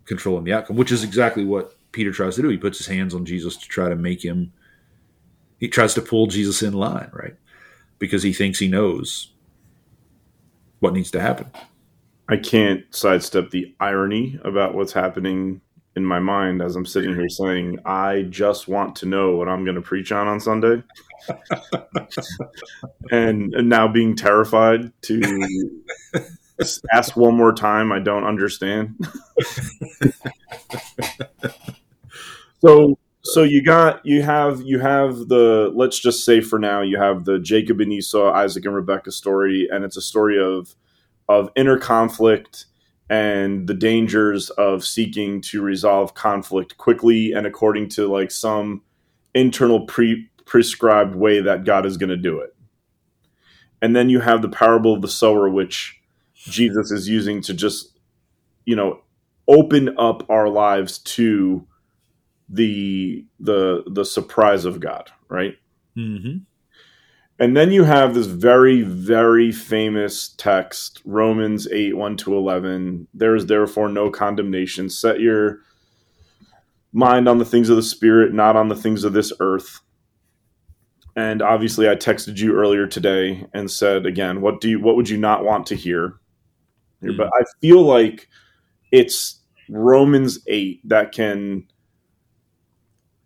controlling the outcome, which is exactly what Peter tries to do. He puts his hands on Jesus to try to make him, he tries to pull Jesus in line, right? Because he thinks he knows what needs to happen. I can't sidestep the irony about what's happening in my mind as I'm sitting here saying, I just want to know what I'm going to preach on on Sunday. and, and now being terrified to ask one more time. I don't understand. so so you got you have you have the let's just say for now you have the Jacob and Esau, Isaac and Rebekah story, and it's a story of of inner conflict and the dangers of seeking to resolve conflict quickly and according to like some internal pre prescribed way that God is going to do it. And then you have the parable of the sower, which Jesus is using to just, you know, open up our lives to the the the surprise of God, right? Mm-hmm. And then you have this very, very famous text, Romans 8, 1 to 11. There is therefore no condemnation. Set your mind on the things of the Spirit, not on the things of this earth. And obviously, I texted you earlier today and said again, what do you, what would you not want to hear? Mm. But I feel like it's Romans 8 that can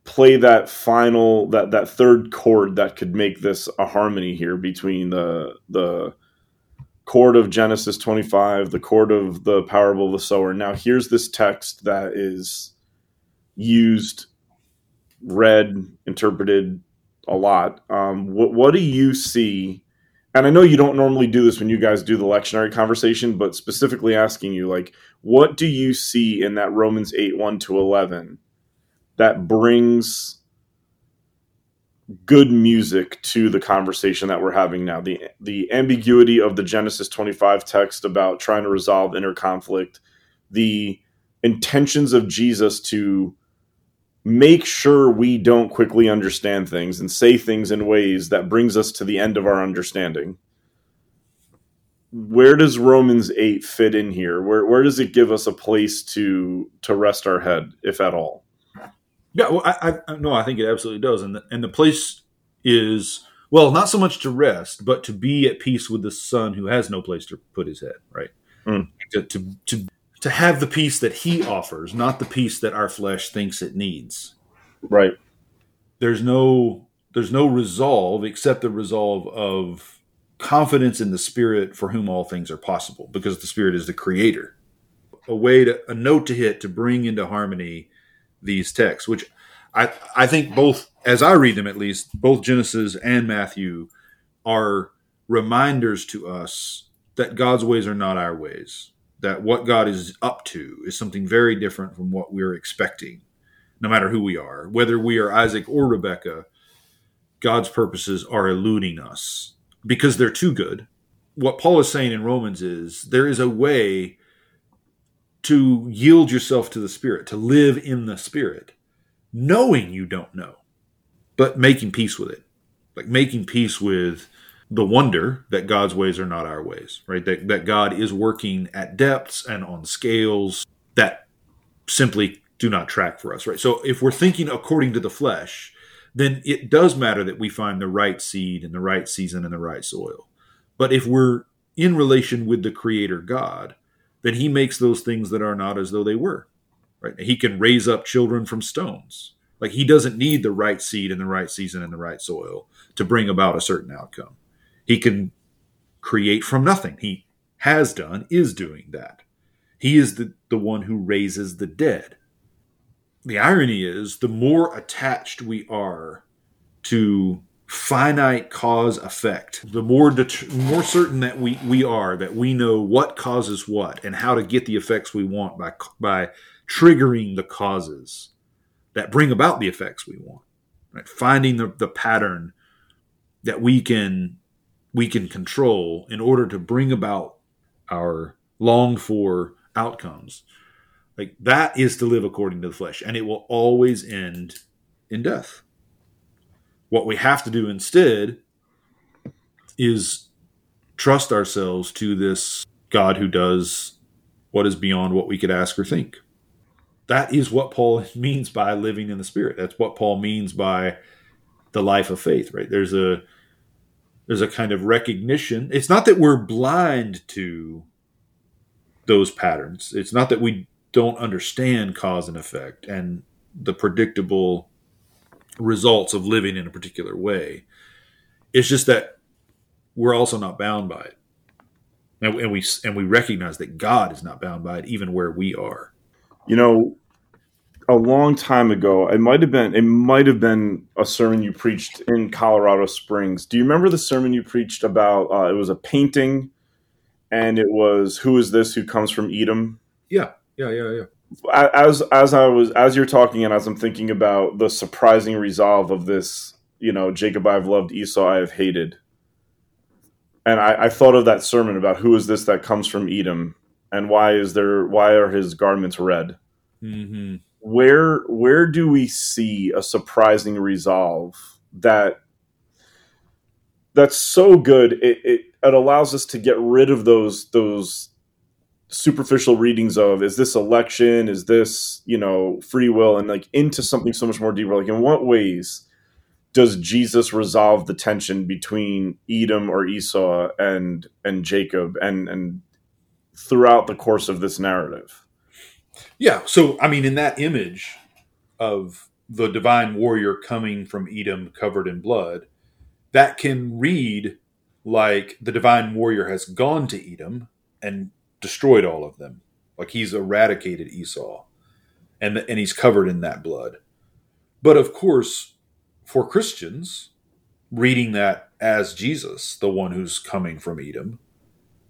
play that final that that third chord that could make this a harmony here between the the chord of Genesis 25, the chord of the parable of the sower. Now here's this text that is used, read, interpreted a lot. Um, what what do you see? And I know you don't normally do this when you guys do the lectionary conversation, but specifically asking you, like, what do you see in that Romans 8, 1 to 11 that brings good music to the conversation that we're having now. The the ambiguity of the Genesis 25 text about trying to resolve inner conflict, the intentions of Jesus to make sure we don't quickly understand things and say things in ways that brings us to the end of our understanding. Where does Romans 8 fit in here? Where where does it give us a place to to rest our head if at all? Yeah, well, I, I no, I think it absolutely does, and the, and the place is well, not so much to rest, but to be at peace with the son who has no place to put his head. Right, mm. to, to to to have the peace that he offers, not the peace that our flesh thinks it needs. Right. There's no there's no resolve except the resolve of confidence in the spirit for whom all things are possible because the spirit is the creator a way to a note to hit to bring into harmony these texts, which I I think both as I read them at least, both Genesis and Matthew are reminders to us that God's ways are not our ways. That what God is up to is something very different from what we're expecting, no matter who we are. Whether we are Isaac or Rebekah, God's purposes are eluding us because they're too good. What Paul is saying in Romans is there is a way to yield yourself to the Spirit, to live in the Spirit, knowing you don't know, but making peace with it. Like making peace with the wonder that God's ways are not our ways, right? That, that God is working at depths and on scales that simply do not track for us, right? So if we're thinking according to the flesh, then it does matter that we find the right seed in the right season and the right soil. But if we're in relation with the Creator God, then he makes those things that are not as though they were. Right? He can raise up children from stones. Like he doesn't need the right seed in the right season in the right soil to bring about a certain outcome. He can create from nothing. He has done, is doing that. He is the, the one who raises the dead. The irony is the more attached we are to finite cause effect. The more det- more certain that we we are that we know what causes what and how to get the effects we want by by triggering the causes that bring about the effects we want. Right? Finding the, the pattern that we can we can control in order to bring about our longed for outcomes. Like that is to live according to the flesh, and it will always end in death. What we have to do instead is trust ourselves to this God who does what is beyond what we could ask or think. That is what Paul means by living in the Spirit. That's what Paul means by the life of faith, right? There's a there's a kind of recognition. It's not that we're blind to those patterns. It's not that we don't understand cause and effect and the predictable results of living in a particular way. It's just that we're also not bound by it. And, and we and we recognize that God is not bound by it, even where we are. You know, a long time ago, it might have been it might have been a sermon you preached in Colorado Springs. Do you remember the sermon you preached about? Uh, it was a painting, and it was who is this who comes from Edom? Yeah, yeah, yeah, yeah as as I was as you're talking and as I'm thinking about the surprising resolve of this, you know, Jacob I've loved, Esau I have hated, and I, I thought of that sermon about who is this that comes from Edom, and why is there why are his garments red? Mm-hmm. Where where do we see a surprising resolve that that's so good. It, it it allows us to get rid of those those superficial readings of is this election, is this you know free will, and like into something so much more deeper. Like in what ways does Jesus resolve the tension between Edom or Esau and and Jacob and and throughout the course of this narrative? Yeah. So, I mean, in that image of the divine warrior coming from Edom covered in blood, that can read like the divine warrior has gone to Edom and destroyed all of them. Like he's eradicated Esau and, and he's covered in that blood. But of course, for Christians, reading that as Jesus, the one who's coming from Edom,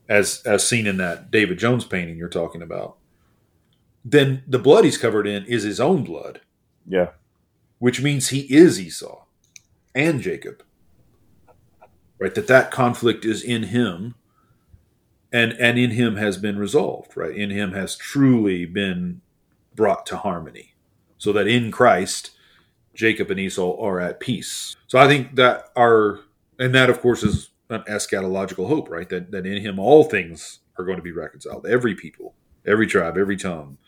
as as seen in that David Jones painting you're talking about, then the blood he's covered in is his own blood. Yeah. Which means he is Esau and Jacob. Right? That that conflict is in him and and in him has been resolved, right? In him has truly been brought to harmony. So that in Christ Jacob and Esau are at peace. So I think that our and that of course is an eschatological hope, right? That that in him all things are going to be reconciled. Every people, every tribe, every tongue,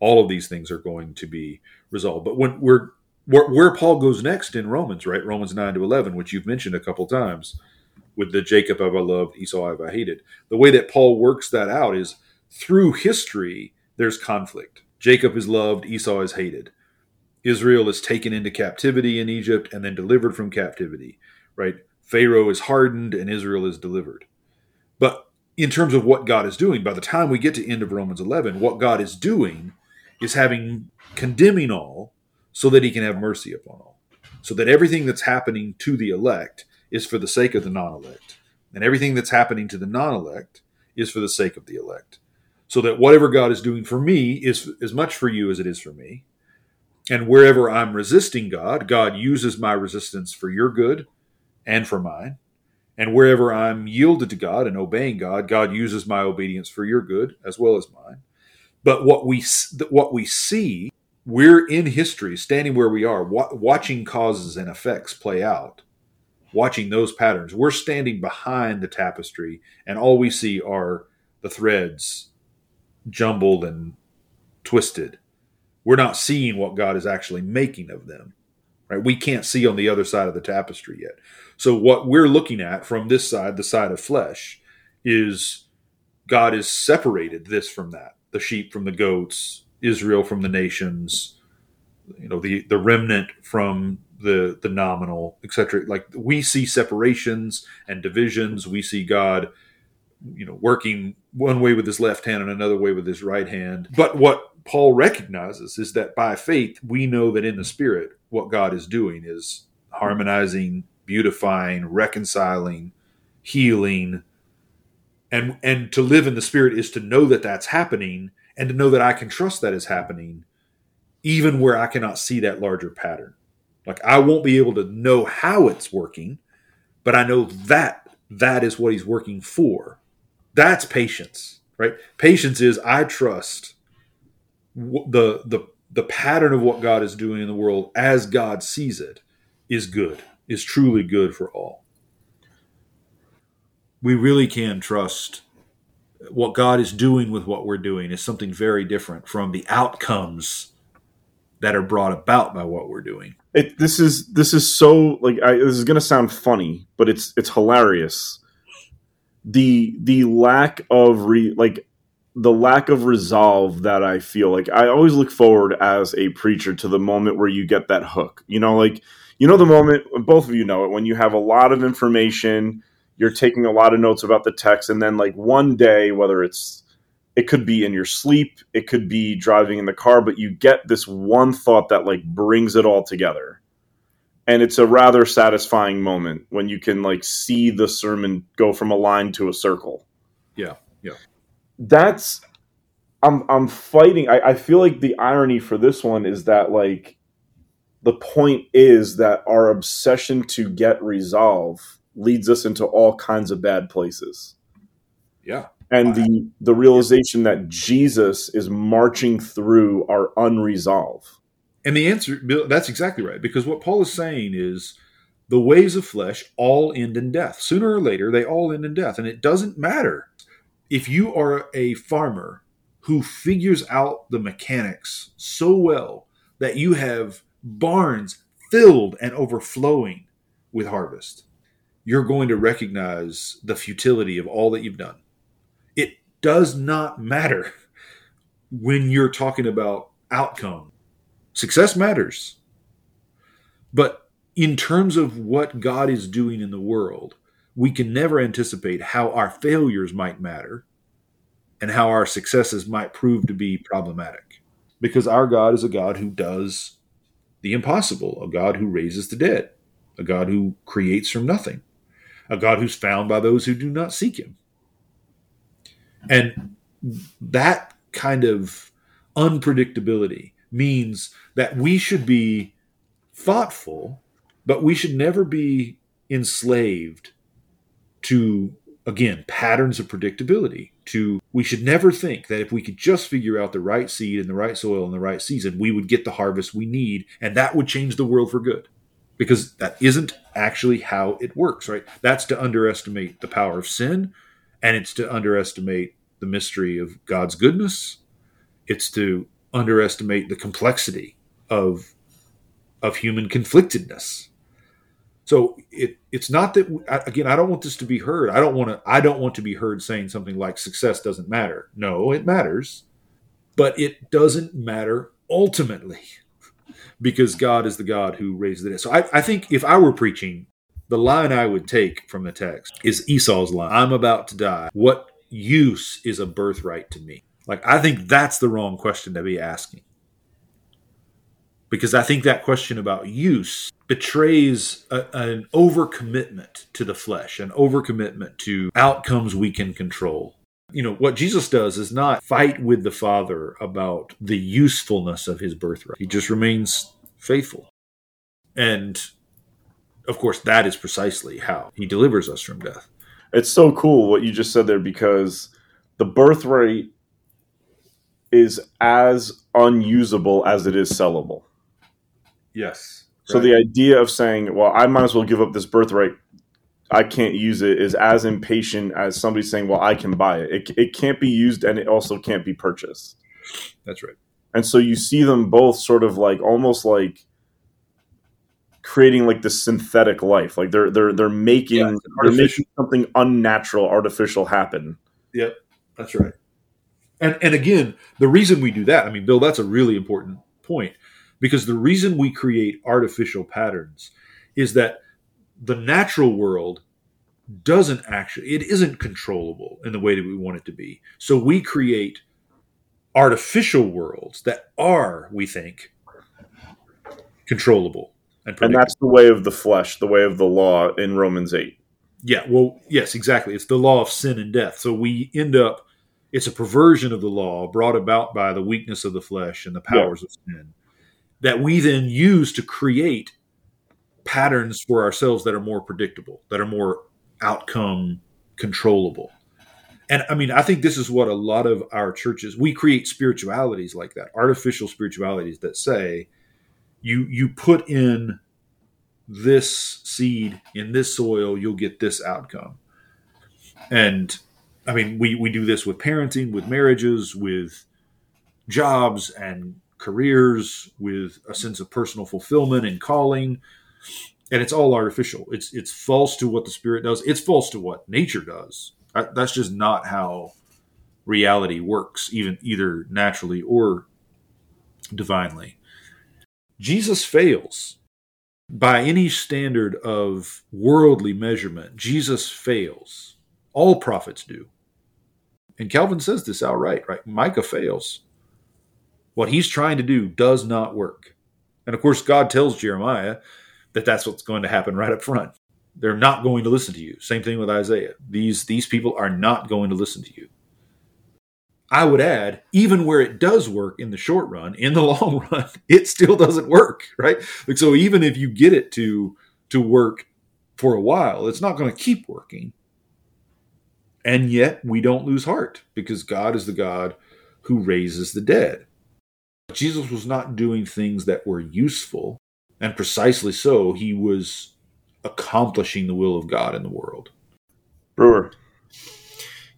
all of these things are going to be resolved. But when we're where, where Paul goes next in Romans, right? Romans 9 to 11, which you've mentioned a couple times with the Jacob have I loved, Esau have I hated. The way that Paul works that out is through history, there's conflict. Jacob is loved, Esau is hated. Israel is taken into captivity in Egypt and then delivered from captivity, right? Pharaoh is hardened and Israel is delivered. But in terms of what God is doing, by the time we get to end of Romans 11, what God is doing is having condemning all so that he can have mercy upon all. So that everything that's happening to the elect is for the sake of the non elect. And everything that's happening to the non elect is for the sake of the elect. So that whatever God is doing for me is as much for you as it is for me. And wherever I'm resisting God, God uses my resistance for your good and for mine. And wherever I'm yielded to God and obeying God, God uses my obedience for your good as well as mine. But what we what we see, we're in history, standing where we are, watching causes and effects play out, watching those patterns. We're standing behind the tapestry, and all we see are the threads jumbled and twisted. We're not seeing what God is actually making of them. Right? We can't see on the other side of the tapestry yet. So what we're looking at from this side, the side of flesh, is God has separated this from that the sheep from the goats, Israel from the nations, you know, the the remnant from the the nominal, etc. Like we see separations and divisions. We see God, you know, working one way with his left hand and another way with his right hand. But what Paul recognizes is that by faith we know that in the spirit what God is doing is harmonizing, beautifying, reconciling, healing, and and to live in the spirit is to know that that's happening and to know that I can trust that is happening even where I cannot see that larger pattern. Like I won't be able to know how it's working, but I know that that is what he's working for. That's patience, right? Patience is I trust the the the pattern of what God is doing in the world as God sees it is good, is truly good for all we really can trust what God is doing with what we're doing is something very different from the outcomes that are brought about by what we're doing. It, this is this is so like I, this is to sound funny, but it's it's hilarious. The the lack of re like the lack of resolve that I feel like I always look forward as a preacher to the moment where you get that hook. You know, like you know the moment both of you know it when you have a lot of information you're taking a lot of notes about the text and then like one day whether it's it could be in your sleep it could be driving in the car but you get this one thought that like brings it all together and it's a rather satisfying moment when you can like see the sermon go from a line to a circle yeah yeah that's i'm i'm fighting i, I feel like the irony for this one is that like the point is that our obsession to get resolve leads us into all kinds of bad places. Yeah. And the the realization that Jesus is marching through our unresolved. And the answer that's exactly right because what Paul is saying is The ways of flesh all end in death. Sooner or later, they all end in death. And it doesn't matter if you are a farmer who figures out the mechanics so well that you have barns filled and overflowing with harvest. You're going to recognize the futility of all that you've done. Does not matter when you're talking about outcome. Success matters. But in terms of what God is doing in the world, we can never anticipate how our failures might matter and how our successes might prove to be problematic. Because our God is a God who does the impossible, a God who raises the dead, a God who creates from nothing, a God who's found by those who do not seek him. And that kind of unpredictability means that we should be thoughtful, but we should never be enslaved to, again, patterns of predictability. To we should never think that if we could just figure out the right seed and the right soil and the right season, we would get the harvest we need, and that would change the world for good. Because that isn't actually how it works, right? That's to underestimate the power of sin, and it's to underestimate the mystery of God's goodness. It's to underestimate the complexity of of human conflictedness. So it it's not that again I don't want this to be heard. I don't want to I don't want to be heard saying something like success doesn't matter. No, it matters. But it doesn't matter ultimately because God is the God who raised the dead. So I, I think if I were preaching, the line I would take from the text is Esau's line. I'm about to die. What use is a birthright to me? Like I think that's the wrong question to be asking because I think that question about use betrays a, an overcommitment to the flesh, an overcommitment to outcomes we can control. You know, what Jesus does is not fight with the Father about the usefulness of his birthright. He just remains faithful. And of course, that is precisely how he delivers us from death. It's so cool what you just said there because the birthright is as unusable as it is sellable. Yes. So the idea of saying, "Well, I might as well give up this birthright. I can't use it," is as impatient as somebody saying, "Well, I can buy it." It, it can't be used, and it also can't be purchased. That's right. And so you see them both sort of like almost like creating like this synthetic life. Like they're they're they're making Yeah, they're making something unnatural, artificial happen. Yep, that's right. And and again, the reason we do that, I mean, Bill, that's a really important point because the reason we create artificial patterns is that the natural world doesn't actually it isn't controllable in the way that we want it to be. So we create artificial worlds that are, we think, controllable and And that's the way of the flesh, the way of the law in Romans 8. Yeah, well, yes, exactly. It's the law of sin and death. So we end up, it's a perversion of the law brought about by the weakness of the flesh and the powers of sin that we then use to create patterns for ourselves that are more predictable, that are more outcome controllable. And I mean, I think this is what a lot of our churches, we create spiritualities like that, artificial spiritualities that say you you put in this seed in this soil, you'll get this outcome. And I mean, we, we do this with parenting, with marriages, with jobs and careers, with a sense of personal fulfillment and calling. And it's all artificial. It's it's false to what the spirit does. It's false to what nature does. That- That's just not how reality works, even either naturally or divinely. Jesus fails by any standard of worldly measurement, Jesus fails. All prophets do. And Calvin says this outright, right? Micah fails. What he's trying to do does not work. And of course, God tells Jeremiah that that's what's going to happen right up front. They're not going to listen to you. Same thing with Isaiah. These, these people are not going to listen to you. I would add, even where it does work in the short run, in the long run, it still doesn't work, right? Like so, even if you get it to to work for a while, it's not going to keep working. And yet, we don't lose heart because God is the God who raises the dead. Jesus was not doing things that were useful, and precisely so, he was accomplishing the will of God in the world. Brewer.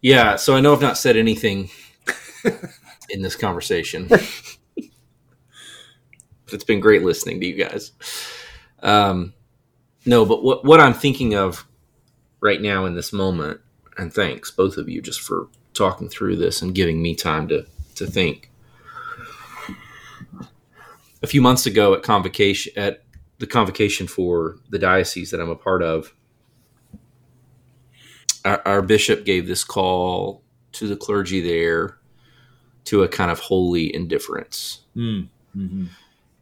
Yeah, so I know I've not said anything in this conversation. it's been great listening to you guys. Um, no, but what what I'm thinking of right now in this moment, and thanks both of you just for talking through this and giving me time to to think. A few months ago at convocation at the convocation for the diocese that I'm a part of, our, our bishop gave this call to the clergy there to a kind of holy indifference. Mm. hmm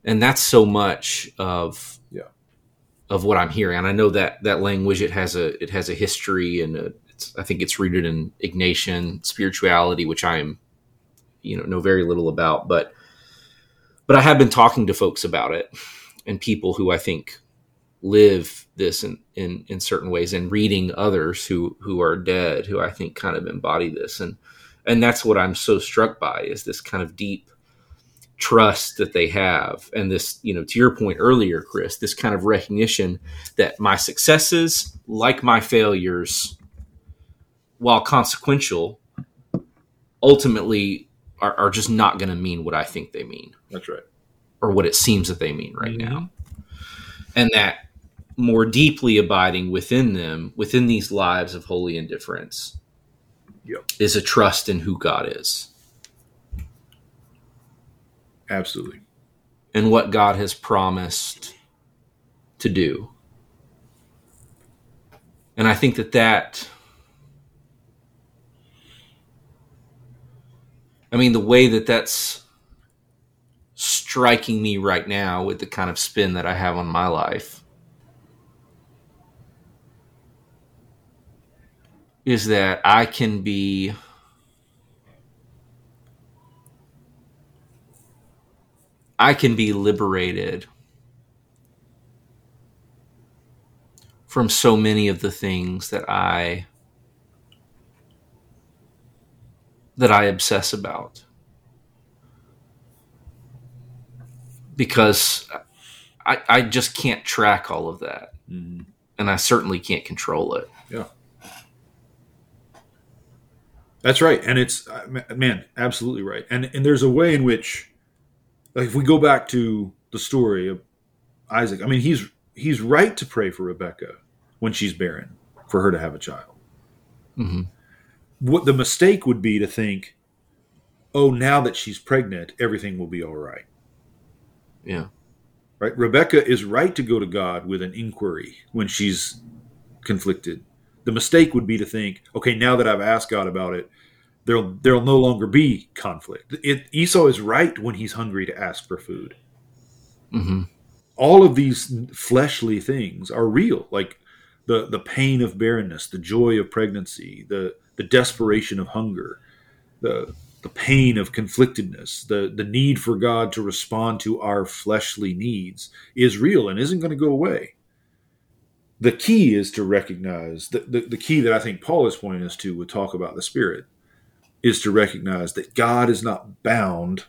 And that's so much of Yeah. of what I'm hearing. And I know that that language it has a it has a history and a, I think it's rooted in Ignatian spirituality, which I am you know know very little about, but but I have been talking to folks about it and people who I think live this in, in, in certain ways and reading others who who are dead who I think kind of embody this and and that's what I'm so struck by is this kind of deep trust that they have and this you know to your point earlier Chris this kind of recognition that my successes like my failures while consequential ultimately are, are just not going to mean what I think they mean That's right. or what it seems that they mean right Mhm. now. And that more deeply abiding within them, within these lives of holy indifference, Yep. is a trust in who God is Absolutely. and what God has promised to do. And I think that that, I mean, the way that that's striking me right now with the kind of spin that I have on my life is that I can be I can be liberated from so many of the things that I that I obsess about. Because I, I just can't track all of that. Mhm. And I certainly can't control it. Yeah. That's right, and it's uh, man, absolutely right. And and there's a way in which, like, if we go back to the story of Isaac, I mean, he's he's right to pray for Rebekah when she's barren for her to have a child. hmm What the mistake would be to think, oh, now that she's pregnant, everything will be all right. Yeah. Right? Rebekah is right to go to God with an inquiry when she's conflicted. The mistake would be to think, okay, now that I've asked God about it, there'll there'll no longer be conflict. It, Esau is right when he's hungry to ask for food. hmm All of these fleshly things are real, like the the pain of barrenness, the joy of pregnancy, the the desperation of hunger, the the pain of conflictedness, the the need for God to respond to our fleshly needs is real and isn't going to go away. The key is to recognize the, the, the key that I think Paul is pointing us to with talk about the Spirit is to recognize that God is not bound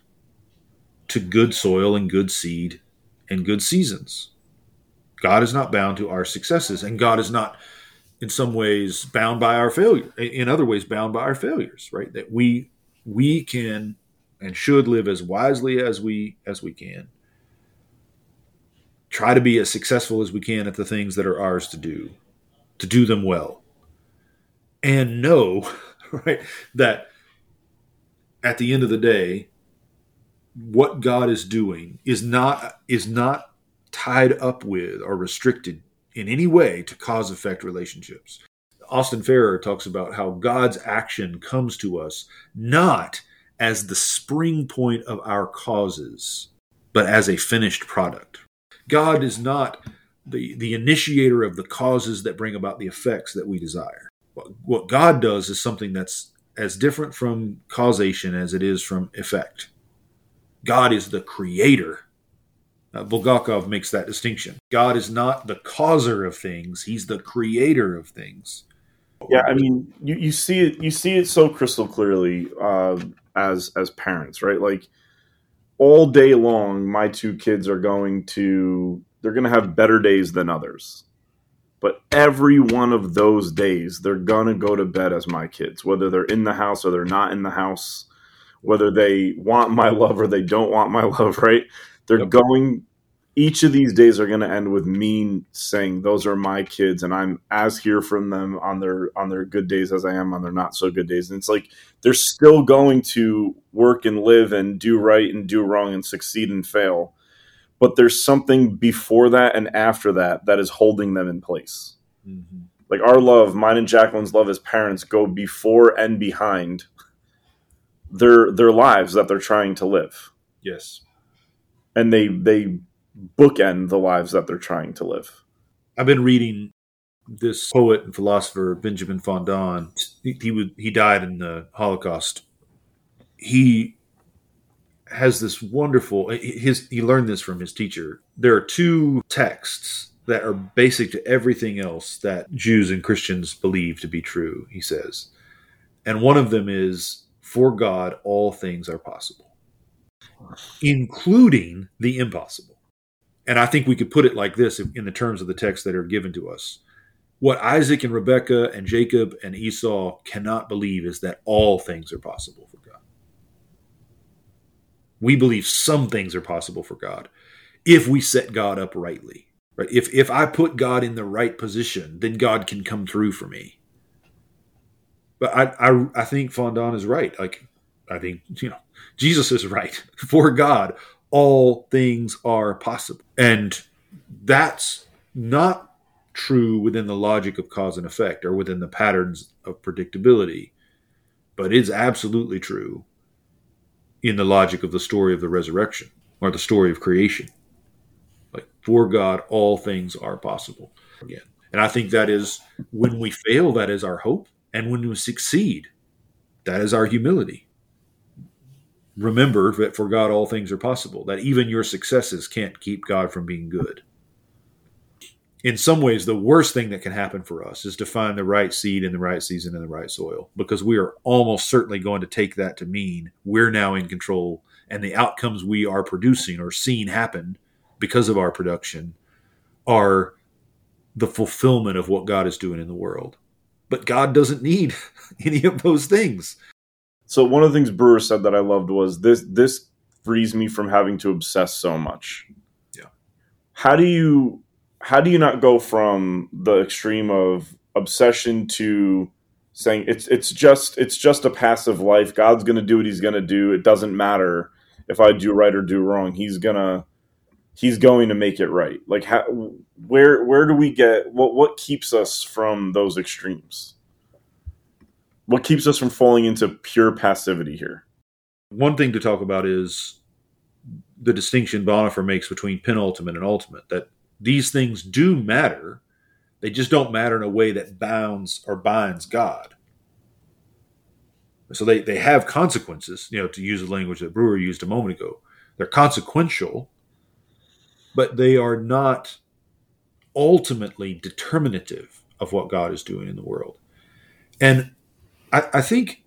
to good soil and good seed and good seasons. God is not bound to our successes, and God is not in some ways bound by our failure in other ways bound by our failures right that we we can and should live as wisely as we as we can try to be as successful as we can at the things that are ours to do to do them well. And know right that at the end of the day what god is doing is not is not tied up with or restricted in any way to cause effect relationships. Austin farrer talks about how god's action comes to us not as the spring point of our causes but as a finished product god is not the, the initiator of the causes that bring about the effects that we desire what, what god does is something that's as different from causation as it is from effect god is the creator uh, Bulgakov makes that distinction. God is not the causer of things; He's the creator of things. Yeah, I mean, you, you see it you see it so crystal clearly uh, as as parents, right? Like all day long, my two kids are going to they're going to have better days than others, But every one of those days, they're gonna go to bed as my kids, whether they're in the house or they're not in the house, whether they want my love or they don't want my love, right? They're Yep. going each of these days are going to end with me saying those are my kids and i'm as here from them on their on their good days as i am on their not so good days and it's like they're still going to work and live and do right and do wrong and succeed and fail but there's something before that and after that that is holding them in place Mhm. like our love mine and jacqueline's love as parents go before and behind their their lives that they're trying to live Yes. and they they bookend the lives that they're trying to live I've been reading this poet and philosopher Benjamin Fondane. He he, was, he died in the Holocaust. He has this wonderful. His he learned this from his teacher. There are two texts that are basic to everything else that Jews and Christians believe to be true. He says, and one of them is, "For God, all things are possible, including the impossible." And I think we could put it like this in the terms of the text that are given to us. What Isaac and Rebekah and Jacob and Esau cannot believe is that all things are possible for God. We believe some things are possible for God if we set God up rightly. Right? If if I put God in the right position, then God can come through for me. But I I, I think Fondane is right. Like I think you know Jesus is right. For God, all things are possible. And that's not true within the logic of cause and effect or within the patterns of predictability, but it's absolutely true in the logic of the story of the resurrection or the story of creation. Like, for God, all things are possible again. And I think that is when we fail, that is our hope. And when we succeed, that is our humility remember that for God all things are possible, that even your successes can't keep God from being good. In some ways, the worst thing that can happen for us is to find the right seed in the right season in the right soil, because we are almost certainly going to take that to mean we're now in control and the outcomes we are producing or seeing happen because of our production are the fulfillment of what God is doing in the world. But God doesn't need any of those things. So one of the things brewer said that i loved was this this frees me from having to obsess so much. Yeah. how do you how do you not go from the extreme of obsession to saying it's it's just it's just a passive life. God's going to do what he's going to do. It doesn't matter if i do right or do wrong. He's going to he's going to make it right. Like how, where where do we get what what keeps us from those extremes what keeps us from falling into pure passivity here One thing to talk about is the distinction Bonhoeffer makes between penultimate and ultimate, that these things do matter. They just don't matter in a way that bounds or binds God. So they, they have consequences, you know, to use the language that Brewer used a moment ago. They're consequential, but they are not ultimately determinative of what God is doing in the world. And I, I think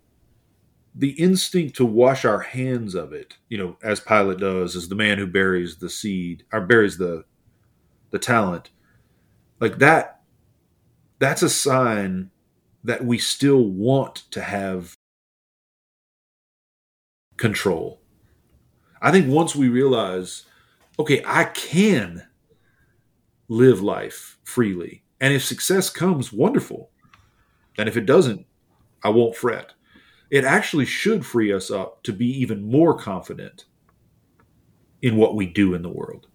the instinct to wash our hands of it, you know, as Pilate does, as the man who buries the seed or buries the the talent, like that, that's a sign that we still want to have control. I think once we realize, okay, I can live life freely, and if success comes, wonderful. And if it doesn't, I won't fret it actually should free us up to be even more confident in what we do in the world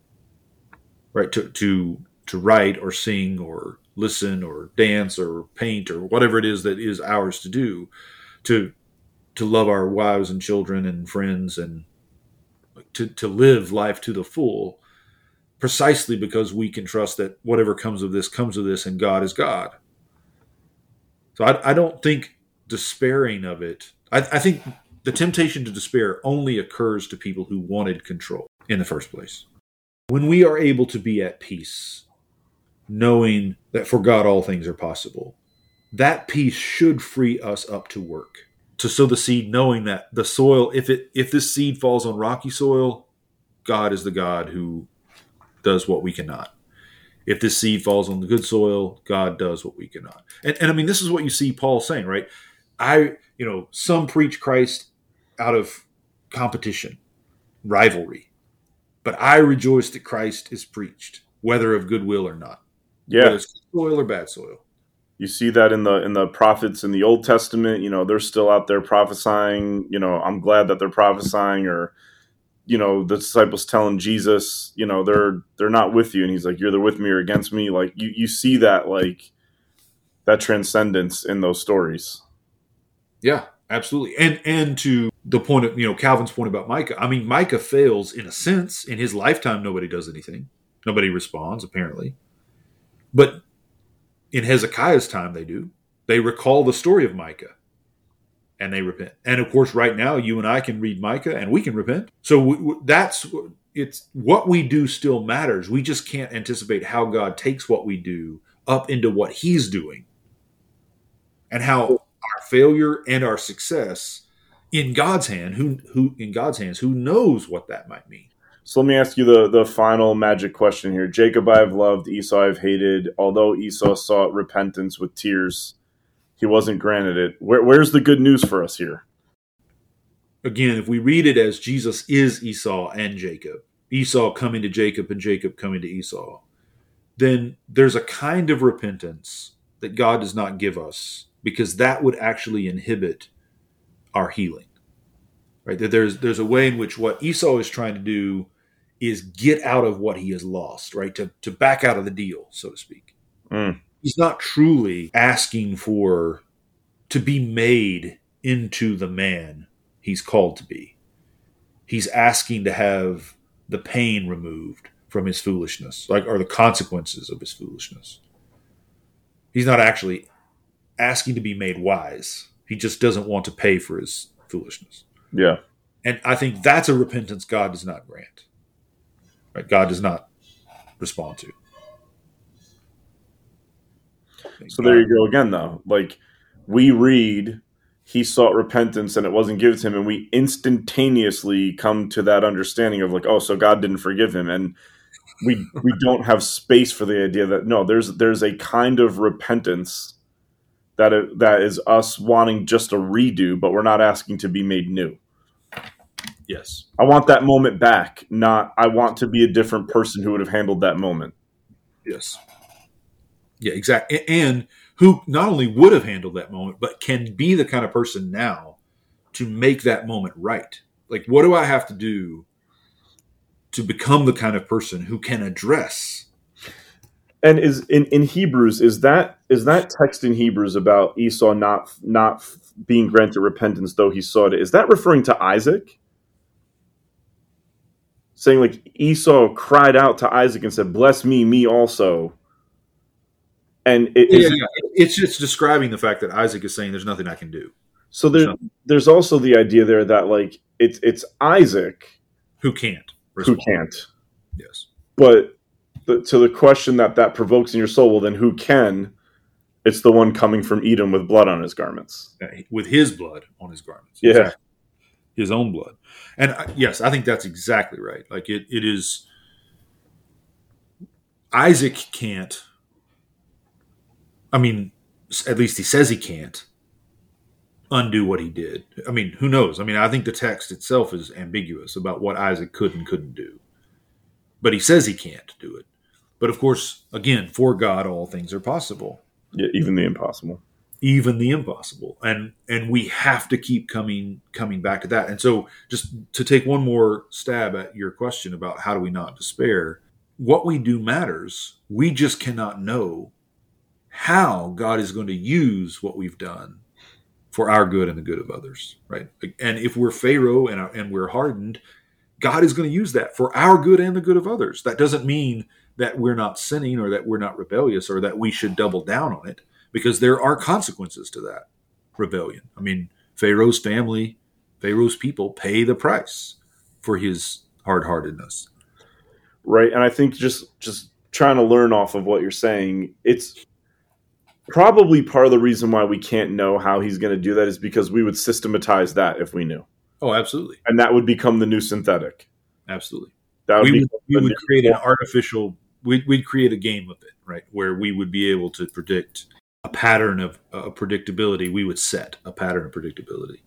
right? To to to write or sing or listen or dance or paint or whatever it is that is ours to do to to love our wives and children and friends and to to live life to the full precisely because we can trust that whatever comes of this comes of this and God is God. So I, I don't think despairing of it. I, I think the temptation to despair only occurs to people who wanted control in the first place. When we are able to be at peace, knowing that for God all things are possible, that peace should free us up to work to sow the seed, knowing that the soil, if it if this seed falls on rocky soil, God is the God who does what we cannot. If this seed falls on the good soil, God does what we cannot. And, and I mean, this is what you see Paul saying, right? I, you know, some preach Christ out of competition, rivalry, but I rejoice that Christ is preached, whether of goodwill or not. Yeah, Whether it's good soil or bad soil. you see that in the in the prophets in the Old Testament. You know, they're still out there prophesying. You know, I'm glad that they're prophesying, or you know, the disciples telling Jesus, you know, they're they're not with you, and he's like, you're either with me or against me. Like you you see that like that transcendence in those stories. Yeah, absolutely. And and to the point of you know Calvin's point about Micah. I mean, Micah fails in a sense. In his lifetime, nobody does anything. Nobody responds apparently. But in Hezekiah's time, they do. They recall the story of Micah, and they repent. And of course, right now, you and I can read Micah, and we can repent. So we, we- that's it's what we do still matters. We just can't anticipate how God takes what we do up into what He's doing, and how failure and our success in God's hand, who who in God's hands, who knows what that might mean. So let me ask you the the final magic question here. Jacob I have loved, Esau I've hated. Although Esau sought repentance with tears, he wasn't granted it. Where, where's the good news for us here? Again, if we read it as Jesus is Esau and Jacob, Esau coming to Jacob and Jacob coming to Esau, then there's a kind of repentance that God does not give us because that would actually inhibit our healing. Right? That there's there's a way in which what Esau is trying to do is get out of what he has lost, right? To to back out of the deal, so to speak. Mm. He's not truly asking for to be made into the man he's called to be. He's asking to have the pain removed from his foolishness, like or the consequences of his foolishness. He's not actually asking to be made wise. He just doesn't want to pay for his foolishness. Yeah. And I think that's a repentance God does not grant. Right? God does not respond to. So there you go again, though. Like we read, he sought repentance and it wasn't given to him, and we instantaneously come to that understanding of like, oh, so God didn't forgive him, and we we don't have space for the idea that no, there's there's a kind of repentance that it, that is us wanting just a redo, but we're not asking to be made new. Yes. I want that moment back, not I want to be a different person who would have handled that moment. Yes. Yeah, exactly. And who not only would have handled that moment, but can be the kind of person now to make that moment right. Like, what do I have to do to become the kind of person who can address? And is in, in Hebrews is that is that text in Hebrews about Esau not not being granted repentance though he sought it is that referring to Isaac? Saying like Esau cried out to Isaac and said, "Bless me, me also." And it is It's just describing the fact that Isaac is saying there's nothing I can do. so there, there's also the idea there that like it's it's Isaac Who can't? who can't. Yes. But the, to the question that that provokes in your soul, well, then who can? It's the one coming from Edom with blood on his garments. With his blood on his garments. Yeah. Exactly. His own blood. And uh, yes, I think that's exactly right. Like it, it is. Isaac can't. I mean, at least he says he can't undo what he did. I mean, who knows? I mean, I think the text itself is ambiguous about what Isaac could and couldn't do. But he says he can't do it. But of course, again, for God, all things are possible. Yeah, even the impossible. even the impossible. And and we have to keep coming coming back to that. And so just to take one more stab at your question about how do we not despair what we do matters. We just cannot know how god is going to use what we've done for our good and the good of others right? And if we're pharaoh and, and we're hardened god is going to use that for our good and the good of others. That doesn't mean that we're not sinning or that we're not rebellious or that we should double down on it because there are consequences to that rebellion. I mean, Pharaoh's family, Pharaoh's people pay the price for his hard-heartedness. right and i think just just trying to learn off of what you're saying it's probably part of the reason why we can't know how he's going to do that is because we would systematize that if we knew Oh, absolutely, and that would become the new synthetic absolutely. that would We be would, we would create an artificial we'd, we'd create a game of it, right? Where we would be able to predict a pattern of uh, predictability. We would set a pattern of predictability,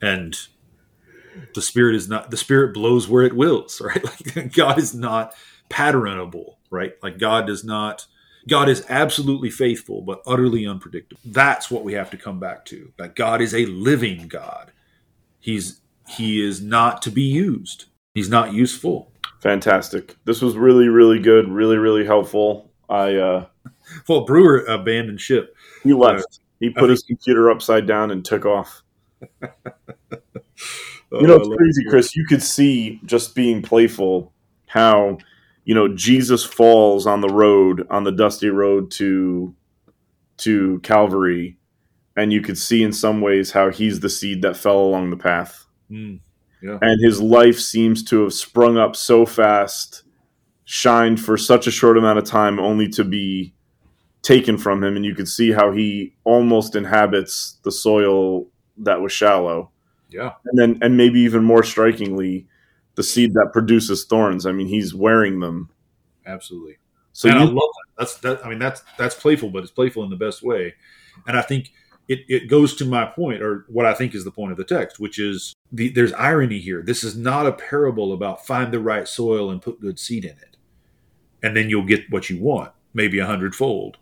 and the spirit is not the spirit blows where it wills, right? Like God is not patternable, right? Like God does not. God is absolutely faithful, but utterly unpredictable. That's what we have to come back to. That God is a living God. He's he is not to be used. He's not useful. Fantastic. This was really, really good. Really, really helpful. I uh Well, Brewer abandoned ship. he left. He put his computer upside down and took off. You know, Uh, it's crazy, Chris. You could see just being playful how, you know, Jesus falls on the road, on the dusty road to to Calvary, and you could see in some ways how he's the seed that fell along the path. Mm, And his life seems to have sprung up so fast, shined for such a short amount of time, only to be taken from him. And you could see how he almost inhabits the soil that was shallow yeah. and then and maybe even more strikingly the seed that produces thorns i mean he's wearing them Absolutely. so and I love that. That's that. I mean, that's that's playful, but it's playful in the best way. And I think it, it goes to my point, or what I think is the point of the text, which is the, there's irony here. This is not a parable about find the right soil and put good seed in it, and then you'll get what you want, maybe a hundredfold.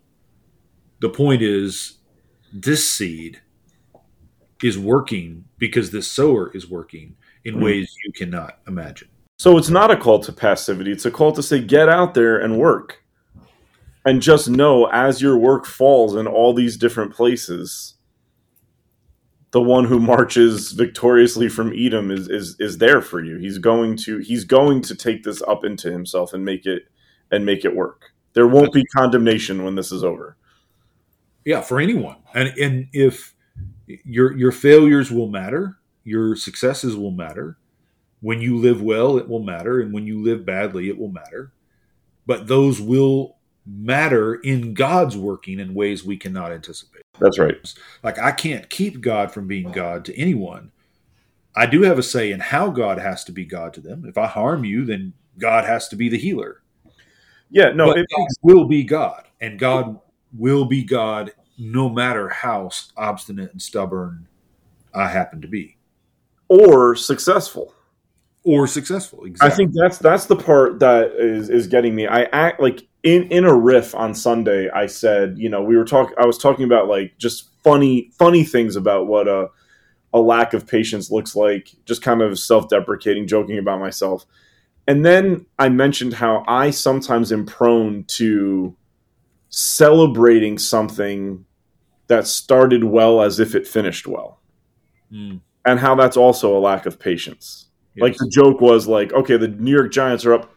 The point is, this seed is working because this sower is working in Mhm. ways you cannot imagine. so it's not a call to passivity it's a call to say get out there and work and just know as your work falls in all these different places the one who marches victoriously from edom is is is there for you. He's going to he's going to take this up into himself and make it and make it work. There won't be condemnation when this is over. Yeah for anyone. And and if your your failures will matter your successes will matter. When you live well it will matter. And when you live badly it will matter. But those will matter in god's working in ways we cannot anticipate that's right. Like i can't keep god from being god to anyone. I do have a say in how god has to be god to them. If i harm you then god has to be the healer. Yeah no but it, will be God, and God will be God no matter how obstinate and stubborn I happen to be, or successful or successful. Exactly. I think that's that's the part that is is getting me. I act like in in a riff on Sunday. I said, you know, we were talking. I was talking about like just funny funny things about what a a lack of patience looks like. Just kind of self deprecating, joking about myself. And then I mentioned how I sometimes am prone to celebrating something that started well as if it finished well, Mm, and how that's also a lack of patience. Like the joke was like, okay, the New York Giants are up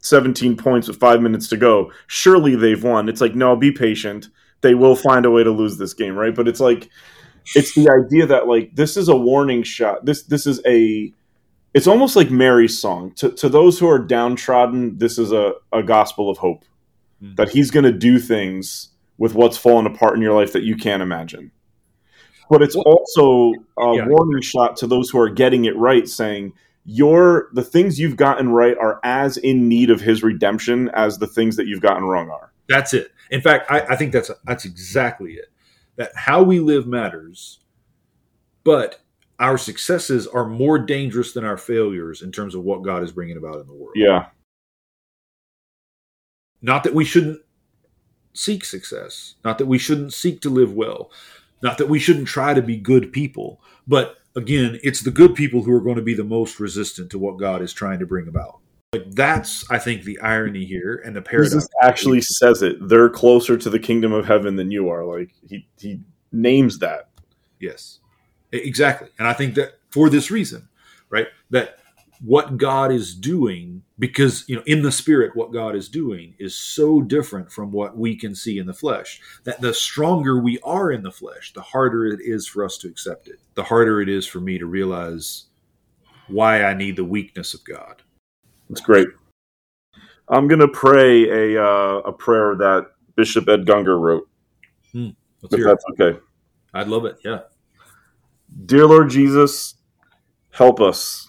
17 points with five minutes to go. Surely they've won. It's like, no, be patient. They will find a way to lose this game, right? But it's like, it's the idea that like this is a warning shot. This this is a, it's almost like Mary's song. To to those who are downtrodden, this is a a gospel of hope Mhm. that He's going to do things with what's fallen apart in your life that you can't imagine. But it's also a Yeah. warning shot to those who are getting it right, saying your the things you've gotten right are as in need of His redemption as the things that you've gotten wrong are. That's it. In fact, I, I think that's that's exactly it. That how we live matters, but our successes are more dangerous than our failures in terms of what God is bringing about in the world. Yeah, Not that we shouldn't seek success, not that we shouldn't seek to live well, not that we shouldn't try to be good people, but again, it's the good people who are going to be the most resistant to what God is trying to bring about. Like that's, I think, the irony here and the paradox. Jesus actually says it. They're closer to the kingdom of heaven than you are. Like he he names that. Yes, exactly. And I think that for this reason, right, that what God is doing, because, you know, in the spirit, what God is doing is so different from what we can see in the flesh that the stronger we are in the flesh, the harder it is for us to accept it. The harder it is for me to realize why I need the weakness of God. It's great. I'm gonna pray a uh, a prayer that Bishop Ed Gungor wrote. Let's If hear it. that's okay. I'd love it. Yeah. Dear Lord Jesus, help us.